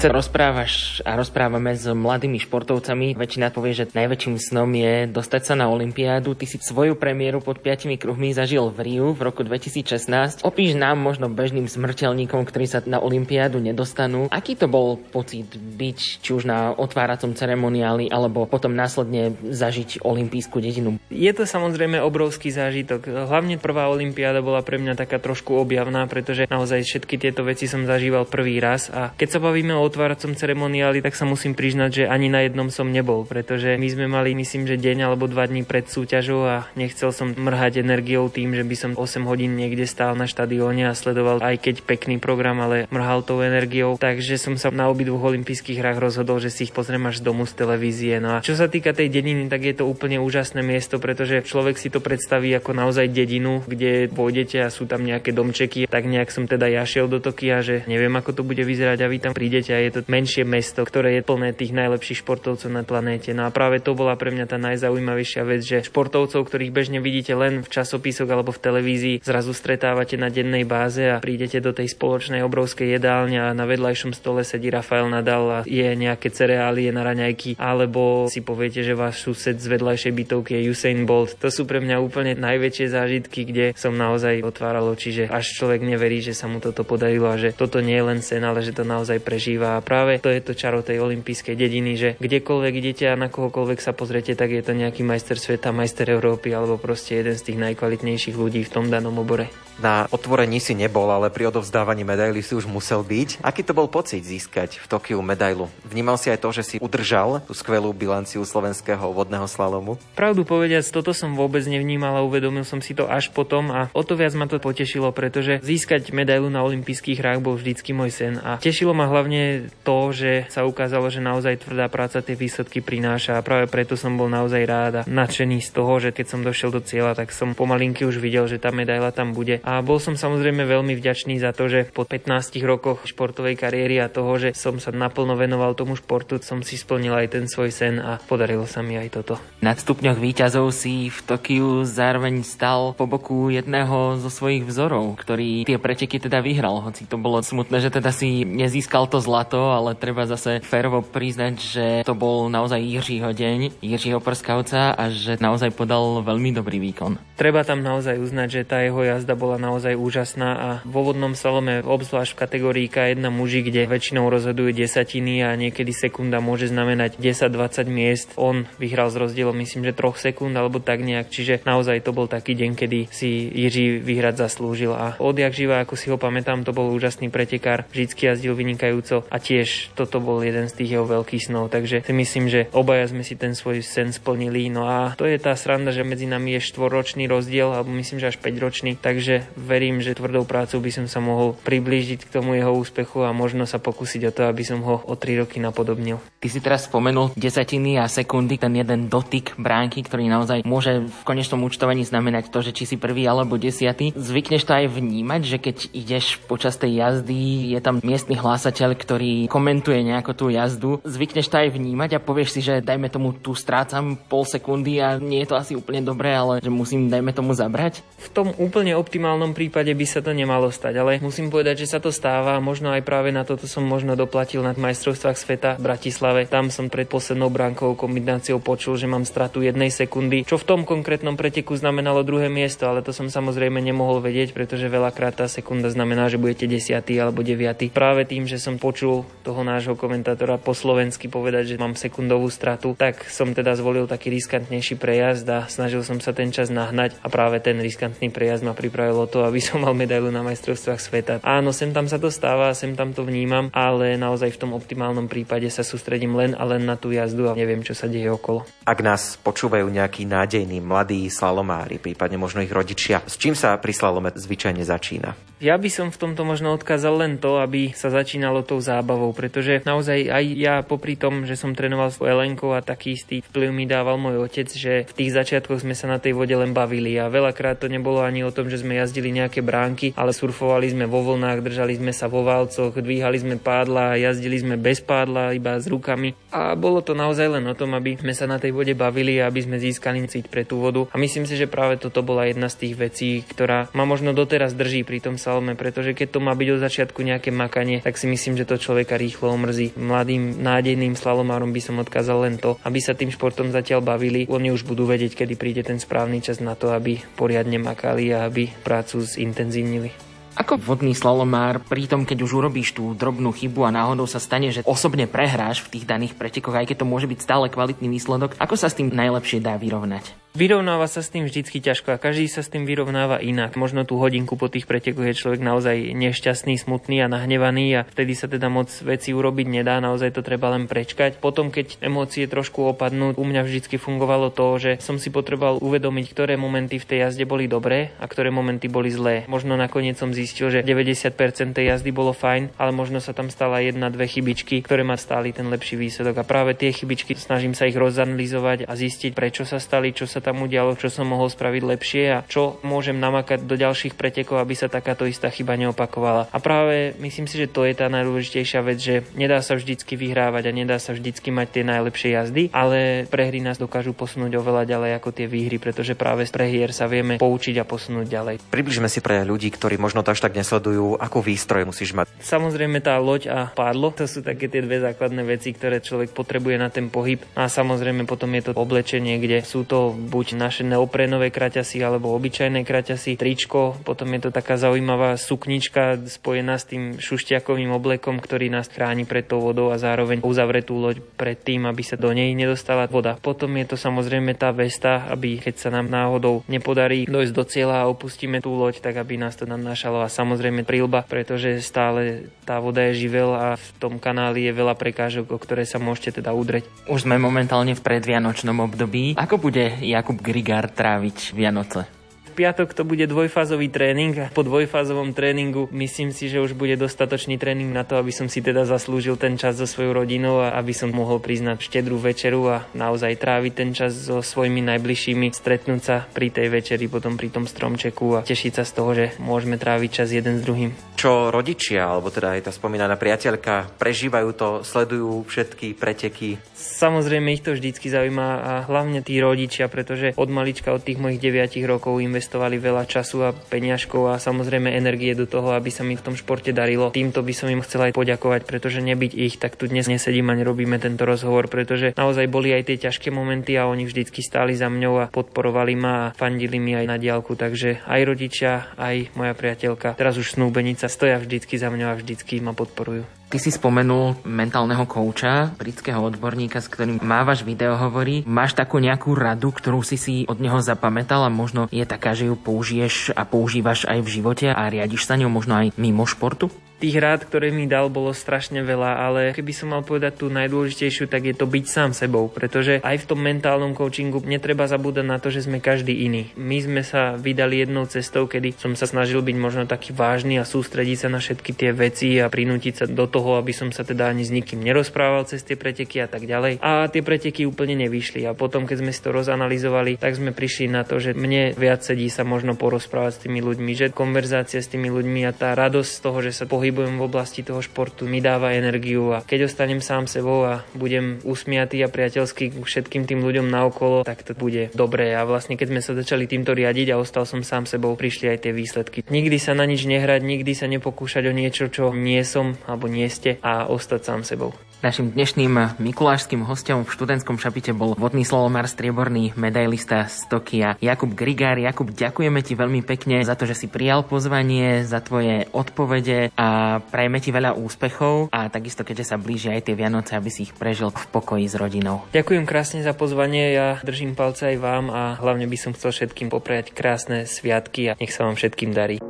Keď sa rozprávaš a rozprávame s mladými športovcami, väčšina povie, že najväčším snom je dostať sa na Olympiádu. Ty si svoju premiéru pod piatimi kruhmi zažil v Riu v roku 2016. Opíš nám možno bežným smrteľníkom, ktorí sa na Olympiádu nedostanú. Aký to bol pocit byť či už na otváracom ceremoniáli alebo potom následne zažiť olympijskú dedinu? Je to samozrejme obrovský zážitok. Hlavne prvá olympiáda bola pre mňa taká trošku objavná, pretože naozaj všetky tieto veci som zažíval prvý raz. A keď sa bavíme o otváracom ceremoniáli, tak sa musím priznať, že ani na jednom som nebol, pretože my sme mali, myslím, že deň alebo dva dní pred súťažou a nechcel som mrhať energiou tým, že by som 8 hodín niekde stál na štadióne a sledoval aj keď pekný program, ale mrhal tou energiou. Takže som sa na obidvoch olympijských hrách rozhodol, že si ich pozriem až domu z televízie. No a čo sa týka tej dediny, tak je to úplne úžasné miesto, pretože človek si to predstaví ako naozaj dedinu, kde pôjdete a sú tam nejaké domčeky. Tak nejak som teda ja šiel do Tokia, že neviem, ako to bude vyzerať a vy tam prídete a je to menšie mesto, ktoré je plné tých najlepších športovcov na planéte. No a práve to bola pre mňa tá najzaujímavejšia vec, že športovcov, ktorých bežne vidíte len v časopisoch alebo v televízii, zrazu stretávate na dennej báze a prídete do tej spoločnej obrovskej jedálne a na vedľajšom stole sedí Rafael Nadal a je nejaké cereálie na raňajky, alebo si poviete, že váš sused z vedľajšej bytovky je Usain Bolt. To sú pre mňa úplne najväčšie zážitky, kde som naozaj otváral oči, že až človek neverí, že sa mu toto podarilo a že toto nie je len sen, ale že to naozaj prežíva. A práve to je to čaro tej olympijskej dediny, že kdekoľvek idete a na kohokoľvek sa pozriete, tak je to nejaký majster sveta, majster Európy alebo proste jeden z tých najkvalitnejších ľudí v tom danom obore. Na otvorení si nebol, ale pri odovzdávaní medaily si už musel byť. Aký to bol pocit získať v Tokiu medailu? Vnímal si aj to, že si udržal tú skvelú bilanciu slovenského vodného slalomu? Pravdu povediac, toto som vôbec nevnímal a uvedomil som si to až potom a o to viac ma to potešilo, pretože získať medailu na olympijských hrách bol vždycky môj sen a tešilo ma hlavne to, že sa ukázalo, že naozaj tvrdá práca tie výsledky prináša a práve preto som bol naozaj rád a nadšený z toho, že keď som došiel do cieľa, tak som pomalinky už videl, že tá medaila tam bude A bol som samozrejme veľmi vďačný za to, že po 15 rokoch športovej kariéry a toho, že som sa naplno venoval tomu športu, som si splnil aj ten svoj sen a podarilo sa mi aj toto. Na stupňoch výťazov si v Tokiu zároveň stal po boku jedného zo svojich vzorov, ktorý tie preteky teda vyhral, hoci to bolo smutné, že teda si nezískal to zlato, ale treba zase férovo priznať, že to bol naozaj Jiřího deň, Jiřího Prskavca a že naozaj podal veľmi dobrý výkon. Treba tam naozaj uznať, že tá jeho jazda bola naozaj úžasná a vo vodnom salome, obzvlášť v kategórii K1 muži, kde väčšinou rozhodujú desatiny a niekedy sekunda môže znamenať 10-20 miest. On vyhral s rozdielom myslím, že troch sekúnd alebo tak nejak, čiže naozaj to bol taký deň, kedy si Jiří vyhrať zaslúžil a odjak živa, ako si ho pamätám, to bol úžasný pretekár, vždycky jazdil vynikajúco a tiež toto bol jeden z tých jeho veľkých snov, takže si myslím, že obaja sme si ten svoj sen splnili. No a to je tá sranda, že medzi nami je štvorročný rozdiel, alebo myslím, že až 5 ročný, takže verím, že tvrdou prácou by som sa mohol priblížiť k tomu jeho úspechu a možno sa pokúsiť o to, aby som ho o 3 roky napodobnil. Ty si teraz spomenul desatiny a sekundy, ten jeden dotyk bránky, ktorý naozaj môže v konečnom účtovaní znamenať to, že či si prvý alebo desiatý. Zvykneš to aj vnímať, že keď ideš počas tej jazdy, je tam miestny hlásateľ, ktorý komentuje nejako tú jazdu. Zvykneš to aj vnímať a povieš si, že dajme tomu tu strácam pol sekundy a nie je to asi úplne dobré, ale že musím dajme tomu zabrať. V tom úplne optimálnom prípade by sa to nemalo stať, ale musím povedať, že sa to stáva. Možno aj práve na toto som možno doplatil na majstrovstvách sveta v Bratislave. Tam som pred poslednou bránkovou kombináciou počul, že mám stratu jednej sekundy, čo v tom konkrétnom preteku znamenalo druhé miesto, ale to som samozrejme nemohol vedieť, pretože veľakrát tá sekunda znamená, že budete desiatý alebo deviatý. Práve tým, že som počul toho nášho komentátora po slovensky povedať, že mám sekundovú stratu, tak som teda zvolil taký riskantnejší prejazd a snažil som sa ten čas nahnať a práve ten riskantný prejazd ma pripravilo to, aby som mal medailu na majstrovstvách sveta. Áno, sem tam sa to stáva, sem tam to vnímam, ale naozaj v tom optimálnom prípade sa sústredím len a len na tú jazdu a neviem, čo sa deje okolo. Ak nás počúvajú nejakí nádejní mladí slalomári, prípadne možno ich rodičia, s čím sa pri slalome zvyčajne začína? Ja by som v tomto možno odkázal len to, aby sa začínalo tou zábavou, pretože naozaj aj ja popri tom, že som trénoval s Elenkou a taký istý vplyv mi dával môj otec, že v tých začiatkoch sme sa na tej vode len bavili a veľakrát to nebolo ani o tom, že sme jazdili nejaké bránky, ale surfovali sme vo vlnách, držali sme sa vo válcoch, dvíhali sme pádla, jazdili sme bez pádla, iba s rukami a bolo to naozaj len o tom, aby sme sa na tej vode bavili a aby sme získali cít pre tú vodu. A myslím si, že práve toto bola jedna z tých vecí, ktorá ma možno doteraz drží pri tom salome, pretože keď to má byť od začiatku nejaké makanie, tak si myslím, že to človeka rýchlo omrzí. Mladým nádejným slalomárom by som odkázal len to, aby sa tým športom zatiaľ bavili. Oni už budú vedieť, kedy príde ten správny čas na to, aby poriadne makali a aby prácu zintenzívnili. Ako vodný slalomár, pri tom, keď už urobíš tú drobnú chybu a náhodou sa stane, že osobne prehráš v tých daných pretekoch, aj keď to môže byť stále kvalitný výsledok, ako sa s tým najlepšie dá vyrovnať? Vyrovnáva sa s tým vždycky ťažko a každý sa s tým vyrovnáva inak. Možno tú hodinku po tých pretekoch je človek naozaj nešťastný, smutný a nahnevaný a vtedy sa teda moc veci urobiť nedá, naozaj to treba len prečkať. Potom, keď emócie trošku opadnú, u mňa vždycky fungovalo to, že som si potreboval uvedomiť, ktoré momenty v tej jazde boli dobré a ktoré momenty boli zlé. Možno nakoniec som zistil, že 90% tej jazdy bolo fajn, ale možno sa tam stala jedna, dve chybičky, ktoré ma stáli ten lepší výsledok. A práve tie chybičky snažím sa ich rozanalizovať a zistiť, prečo sa stali, čo sa tam udialo, čo som mohol spraviť lepšie a čo môžem namakať do ďalších pretekov, aby sa takáto istá chyba neopakovala. A práve myslím si, že to je tá najdôležitejšia vec, že nedá sa vždycky vyhrávať a nedá sa vždycky mať tie najlepšie jazdy, ale prehry nás dokážu posunúť oveľa ďalej ako tie výhry, pretože práve z prehier sa vieme poučiť a posunúť ďalej. Približme si pre ľudí, ktorí možno to tak nesledujú, akú výstroj musíš mať. Samozrejme tá loď a pádlo, to sú také tie dve základné veci, ktoré človek potrebuje na ten pohyb. A samozrejme potom je to oblečenie, kde sú to buď naše neoprenové kraťasy alebo obyčajné kraťasy, tričko, potom je to taká zaujímavá suknička spojená s tým šušťakovým oblekom, ktorý nás chráni pred tou vodou a zároveň uzavre tú loď pred tým, aby sa do nej nedostala voda. Potom je to samozrejme tá vesta, aby keď sa nám náhodou nepodarí dojsť do cieľa a opustíme tú loď, tak aby nás to nanášalo a samozrejme prilba, pretože stále tá voda je živel a v tom kanáli je veľa prekážok, o ktoré sa môžete teda udreť. Už sme momentálne v predvianočnom období. Ako bude Jakub Grigár tráviť Vianoce? Piatok to bude dvojfázový tréning a po dvojfázovom tréningu myslím si, že už bude dostatočný tréning na to, aby som si teda zaslúžil ten čas so svojou rodinou a aby som mohol priznať štedrú večeru a naozaj tráviť ten čas so svojimi najbližšími, stretnúť sa pri tej večeri, potom pri tom stromčeku a tešiť sa z toho, že môžeme tráviť čas jeden s druhým. Čo rodičia, alebo teda aj tá spomínaná priateľka, prežívajú to, sledujú všetky preteky? Samozrejme ich to vždycky zaujíma a hlavne tí rodičia, pretože od malička, od tých mojich 9 rokov investovali veľa času a peňažkov a samozrejme energie do toho, aby sa mi v tom športe darilo. Týmto by som im chcel aj poďakovať, pretože nebyť ich, tak tu dnes nesedím a nerobíme tento rozhovor, pretože naozaj boli aj tie ťažké momenty a oni vždycky stáli za mňou a podporovali ma a fandili mi aj na diálku, takže aj rodičia, aj moja priateľka, teraz už snúbenica, stoja vždycky za mňou a vždycky ma podporujú. Ty si spomenul mentálneho kouča, britského odborníka, s ktorým mávaš videohovory. Máš takú nejakú radu, ktorú si si od neho zapamätal a možno je taká, že ju použiješ a používaš aj v živote a riadiš sa ňou možno aj mimo športu? Tých rád, ktoré mi dal, bolo strašne veľa, ale keby som mal povedať tú najdôležitejšiu, tak je to byť sám sebou, pretože aj v tom mentálnom coachingu netreba zabúdať na to, že sme každý iný. My sme sa vydali jednou cestou, kedy som sa snažil byť možno taký vážny a sústrediť sa na všetky tie veci a prinútiť sa do toho, aby som sa teda ani s nikým nerozprával cez tie preteky a tak ďalej. A tie preteky úplne nevyšli. A potom, keď sme si to rozanalizovali, tak sme prišli na to, že mne viac sedí sa možno porozprávať s tými ľuďmi, že konverzácia s tými ľuďmi a tá radosť z toho, že sa pohyb pohybujem v oblasti toho športu, mi dáva energiu a keď ostanem sám sebou a budem usmiatý a priateľský k všetkým tým ľuďom naokolo, tak to bude dobré. A vlastne keď sme sa začali týmto riadiť a ostal som sám sebou, prišli aj tie výsledky. Nikdy sa na nič nehrať, nikdy sa nepokúšať o niečo, čo nie som alebo nie ste a ostať sám sebou. Našim dnešným mikulášským hostom v študentskom šapite bol vodný slolomár strieborný medailista z Tokia Jakub Grigár. Jakub, ďakujeme ti veľmi pekne za to, že si prijal pozvanie, za tvoje odpovede a prajeme ti veľa úspechov a takisto, keďže sa blíži aj tie Vianoce, aby si ich prežil v pokoji s rodinou. Ďakujem krásne za pozvanie, ja držím palce aj vám a hlavne by som chcel všetkým poprajať krásne sviatky a nech sa vám všetkým darí.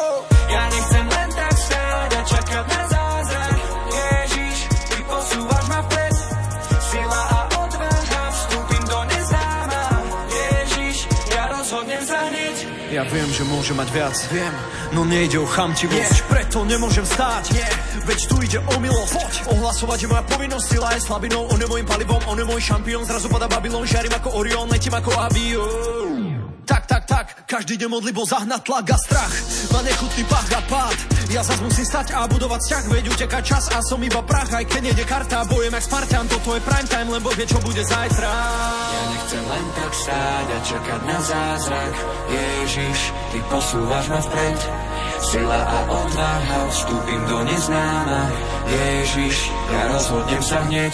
Ja viem, že môže mať viac, viem, no nejde o chamtivosť Nie, preto nemôžem stáť, nie, veď tu ide o milosť. Poď, ohlasovať je moja povinnosť, sila je slabinou On je môjim palivom, on je môj šampión. Zrazu pada Babylon, žiarím ako Orion, letím ako avión tak, tak, tak, každý deň modli bol zahnať tlak a strach. Má nechutný pach a pád. Ja zas musím stať a budovať vzťah Veď uteká čas a som iba prach Aj keď nejde karta, bojem jak Spartan Toto je prime time, lebo vie čo bude zajtra. Ja nechcem len tak stáť a čakať na zázrak. Ježiš, Ty posúvaš ma vpred. Sila a odvaha, vstúpim do neznáma. Ježiš, ja rozhodnem sa hneď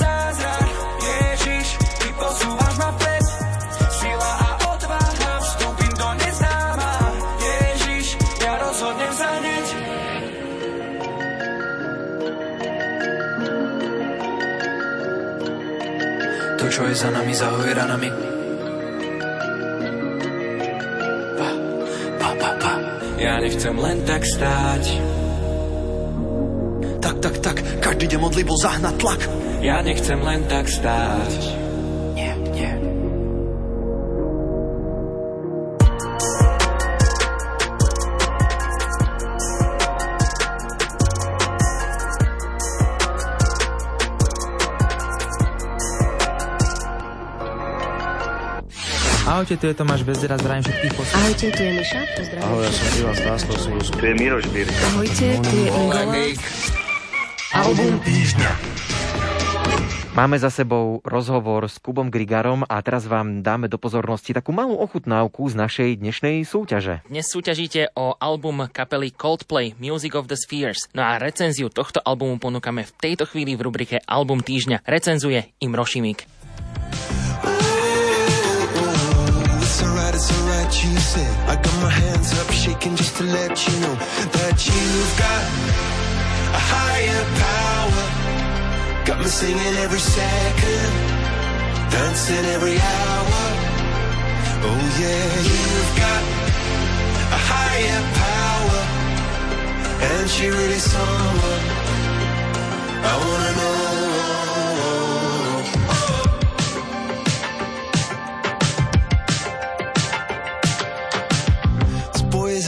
To, čo je za nami, zahoj ranami. Pa, pa, pa, pa. Ja nechcem len tak stáť Tak, tak, tak, každý deň modli bol zahnať tlak Ja nechcem len tak stáť Ahojte, tu je Tomáš Bezdera, zdravím všetkých poslucháčov. Ahojte, tu je Miša, pozdravím. Ahoj, ja som Ivan Stáslo Sulus. Tu je Miroš Birka. Ahojte, tu je Ingola. Album týždňa. Máme za sebou rozhovor s Kubom Grigarom a teraz vám dáme do pozornosti takú malú ochutnávku z našej dnešnej súťaže. Dnes súťažíte o album kapely Coldplay Music of the Spheres. No a recenziu tohto albumu ponúkame v tejto chvíli v rubrike Album týždňa. Recenzuje Imro Šimik. You said. I got my hands up, shaking just to let you know that you've got a higher power. Got me singing every second, dancing every hour. Oh yeah, you've got a higher power, and she really someone I wanna know.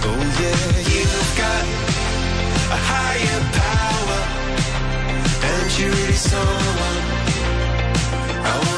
Oh yeah, you've got a higher power, and you're really someone I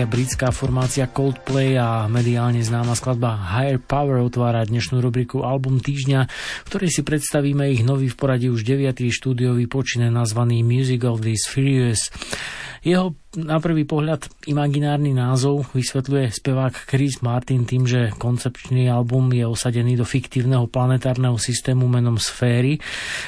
Priatelia, britská formácia Coldplay a mediálne známa skladba Higher Power otvára dnešnú rubriku Album týždňa, v ktorej si predstavíme ich nový v poradí už 9. štúdiový počine nazvaný Music of the Spheres. Jeho na prvý pohľad imaginárny názov vysvetľuje spevák Chris Martin tým, že koncepčný album je osadený do fiktívneho planetárneho systému menom Sféry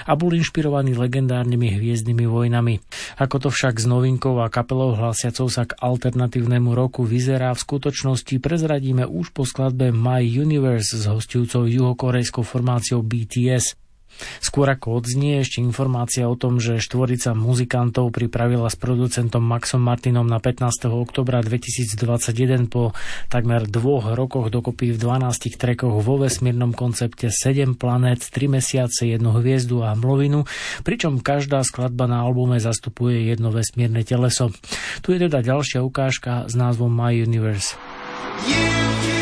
a bol inšpirovaný legendárnymi hviezdnymi vojnami. Ako to však s novinkou a kapelou hlasiacou sa k alternatívnemu roku vyzerá v skutočnosti prezradíme už po skladbe My Universe s hostujúcou juhokorejskou formáciou BTS. Skôr ako odznie ešte informácia o tom, že štvorica muzikantov pripravila s producentom Maxom Martinom na 15. oktobra 2021 po takmer dvoch rokoch dokopy v 12 trekoch vo vesmírnom koncepte 7 planét, 3 mesiace, jednu hviezdu a mlovinu, pričom každá skladba na albume zastupuje jedno vesmírne teleso. Tu je teda ďalšia ukážka s názvom My Universe. In the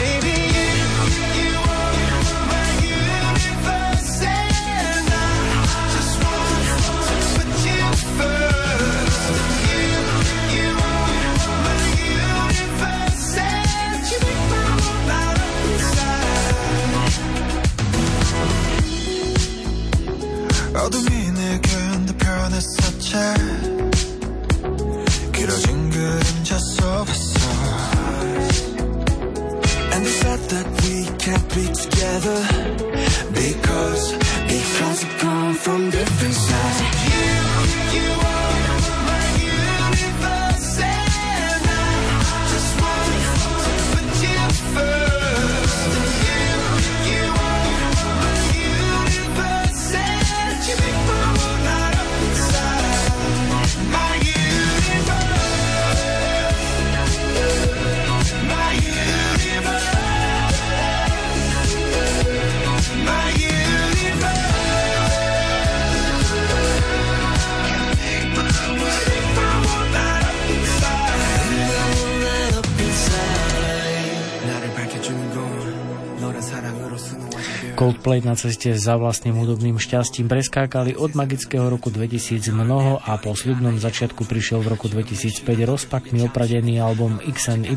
Coldplay na ceste za vlastným hudobným šťastím preskákali od magického roku 2000 mnoho a po sľubnom začiatku prišiel v roku 2005 rozpakmi opradený album XNY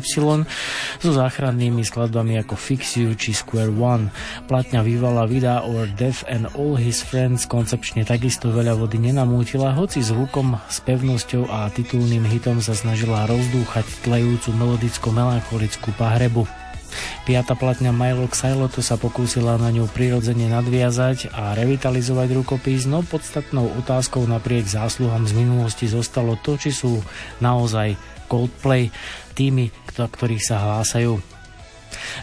so záchrannými skladbami ako Fix You či Square One. Platňa Vivala Vida or Death and All His Friends koncepčne takisto veľa vody nenamútila, hoci zvukom, s pevnosťou a titulným hitom sa snažila rozdúchať tlejúcu melodicko-melancholickú pahrebu. Piata platňa Milo Xyloto sa pokúsila na ňu prirodzene nadviazať a revitalizovať rukopis, no podstatnou otázkou napriek zásluhám z minulosti zostalo to, či sú naozaj Coldplay tými, ktorých sa hlásajú.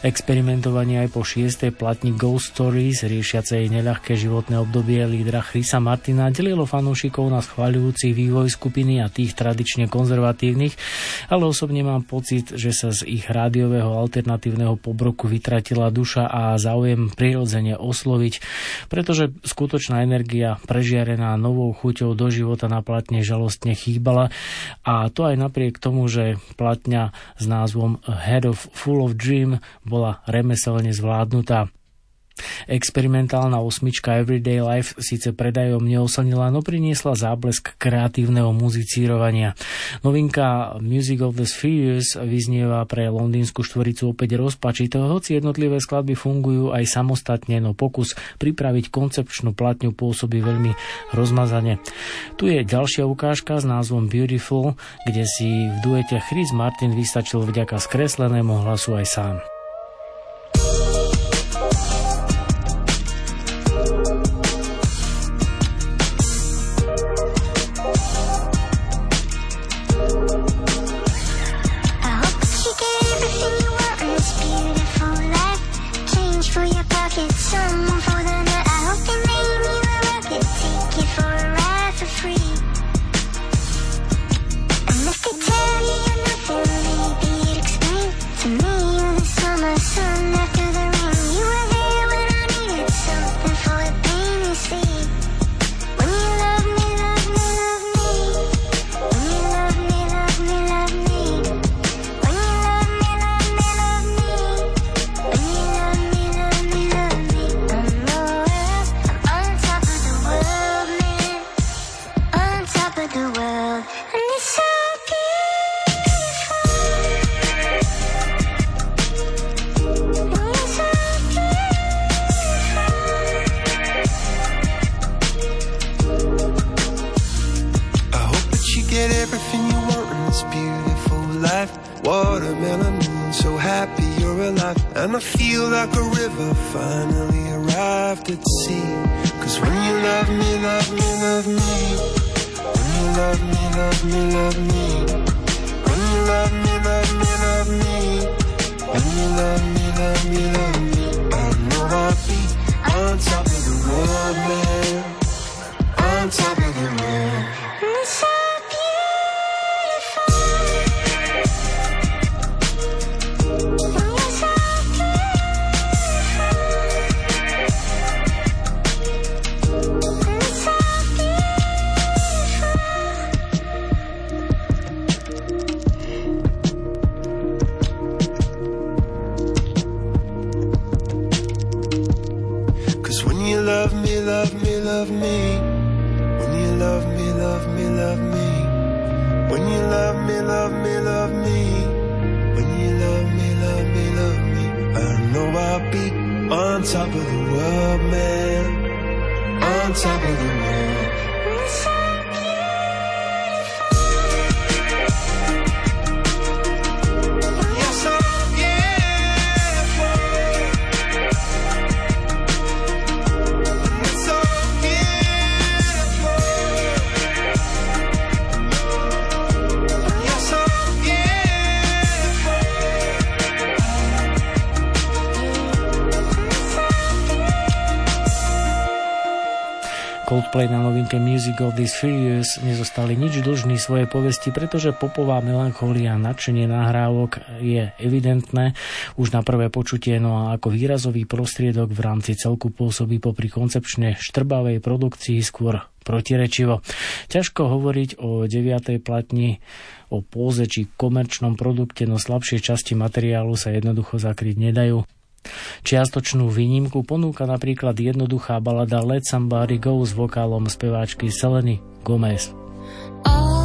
Experimentovanie aj po šiestej platni Ghost Stories, riešiacej neľahké životné obdobie lídra Chrisa Martina, delilo fanúšikov na schváľujúci vývoj skupiny a tých tradične konzervatívnych, ale osobne mám pocit, že sa z ich rádiového alternatívneho pobroku vytratila duša a záujem prirodzene osloviť, pretože skutočná energia prežiarená novou chuťou do života na platne žalostne chýbala a to aj napriek tomu, že platňa s názvom Head of Full of Dream bola remeselne zvládnutá. Experimentálna osmička Everyday Life síce predajom neoslnila, no priniesla záblesk kreatívneho muzicírovania. Novinka Music of the Spheres vyznieva pre londýnsku štvoricu opäť rozpačito, hoci jednotlivé skladby fungujú aj samostatne, no pokus pripraviť koncepčnú platňu pôsobí veľmi rozmazane. Tu je ďalšia ukážka s názvom Beautiful, kde si v duete Chris Martin vystačil vďaka skreslenému hlasu aj sám. Coldplay na novinke Music of this Furious nezostali nič dlžní svojej povesti, pretože popová melancholia a nadšenie nahrávok je evidentné už na prvé počutie, no a ako výrazový prostriedok v rámci celku pôsobí popri koncepčne štrbavej produkcii skôr protirečivo. Ťažko hovoriť o deviatej platni, o póze či komerčnom produkte, no slabšie časti materiálu sa jednoducho zakryť nedajú. Čiastočnú výnimku ponúka napríklad jednoduchá balada Let Somebody Go s vokálom speváčky Seleny Gomez. All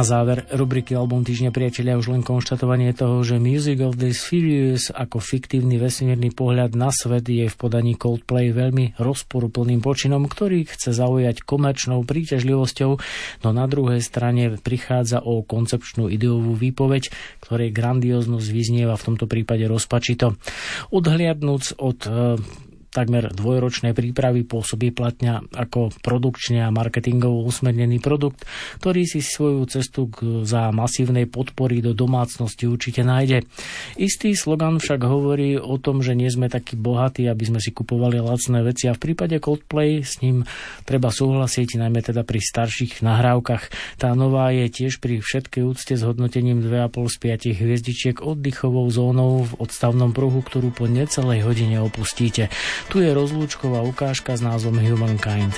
Na záver rubriky Album týždňa priatelia už len konštatovanie toho, že Music of the Furious ako fiktívny vesmírny pohľad na svet je v podaní Coldplay veľmi rozporuplným počinom, ktorý chce zaujať komerčnou príťažlivosťou, no na druhej strane prichádza o koncepčnú ideovú výpoveď, ktorej grandióznosť vyznieva v tomto prípade rozpačito. Odhliadnúc od e, takmer dvojročnej prípravy pôsobí platňa ako produkčne a marketingovo usmernený produkt, ktorý si svoju cestu k, za masívnej podpory do domácnosti určite nájde. Istý slogan však hovorí o tom, že nie sme takí bohatí, aby sme si kupovali lacné veci a v prípade Coldplay s ním treba súhlasiť, najmä teda pri starších nahrávkach. Tá nová je tiež pri všetkej úcte s hodnotením 2,5 z 5 hviezdičiek oddychovou zónou v odstavnom pruhu, ktorú po necelej hodine opustíte. Tu je rozlúčková ukážka s názvom Humankind.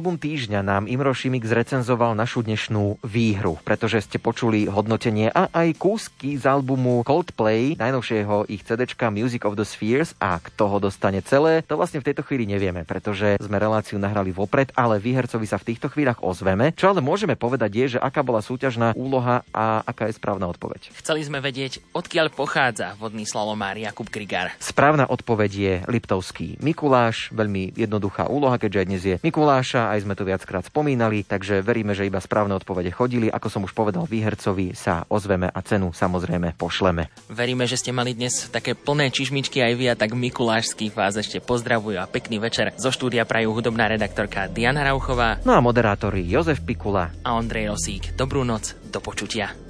Album týždňa nám Imro Šimik zrecenzoval našu dnešnú výhru, pretože ste počuli hodnotenie a aj kúsky z albumu Coldplay, najnovšieho ich CDčka Music of the Spheres a kto ho dostane celé, to vlastne v tejto chvíli nevieme, pretože sme reláciu nahrali vopred, ale výhercovi sa v týchto chvíľach ozveme. Čo ale môžeme povedať je, že aká bola súťažná úloha a aká je správna odpoveď. Chceli sme vedieť, odkiaľ pochádza vodný slalomár Jakub Grigar. Správna odpoveď je Liptovský Mikuláš, veľmi jednoduchá úloha, keďže aj dnes je Mikuláša, aj sme to viackrát spomínali, takže veríme, že iba správne odpovede chodili. Ako som už povedal výhercovi, sa ozveme a cenu samozrejme pošleme. Veríme, že ste mali dnes také plné čižmičky aj vy a tak Mikulášský vás ešte pozdravujú a pekný večer. Zo štúdia prajú hudobná redaktorka Diana Rauchová. No a moderátori Jozef Pikula a Ondrej Rosík. Dobrú noc, do počutia.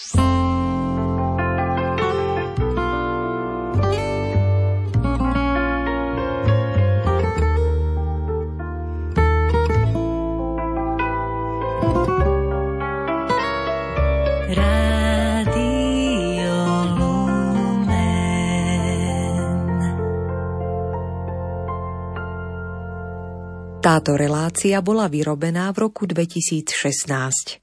Táto relácia bola vyrobená v roku 2016.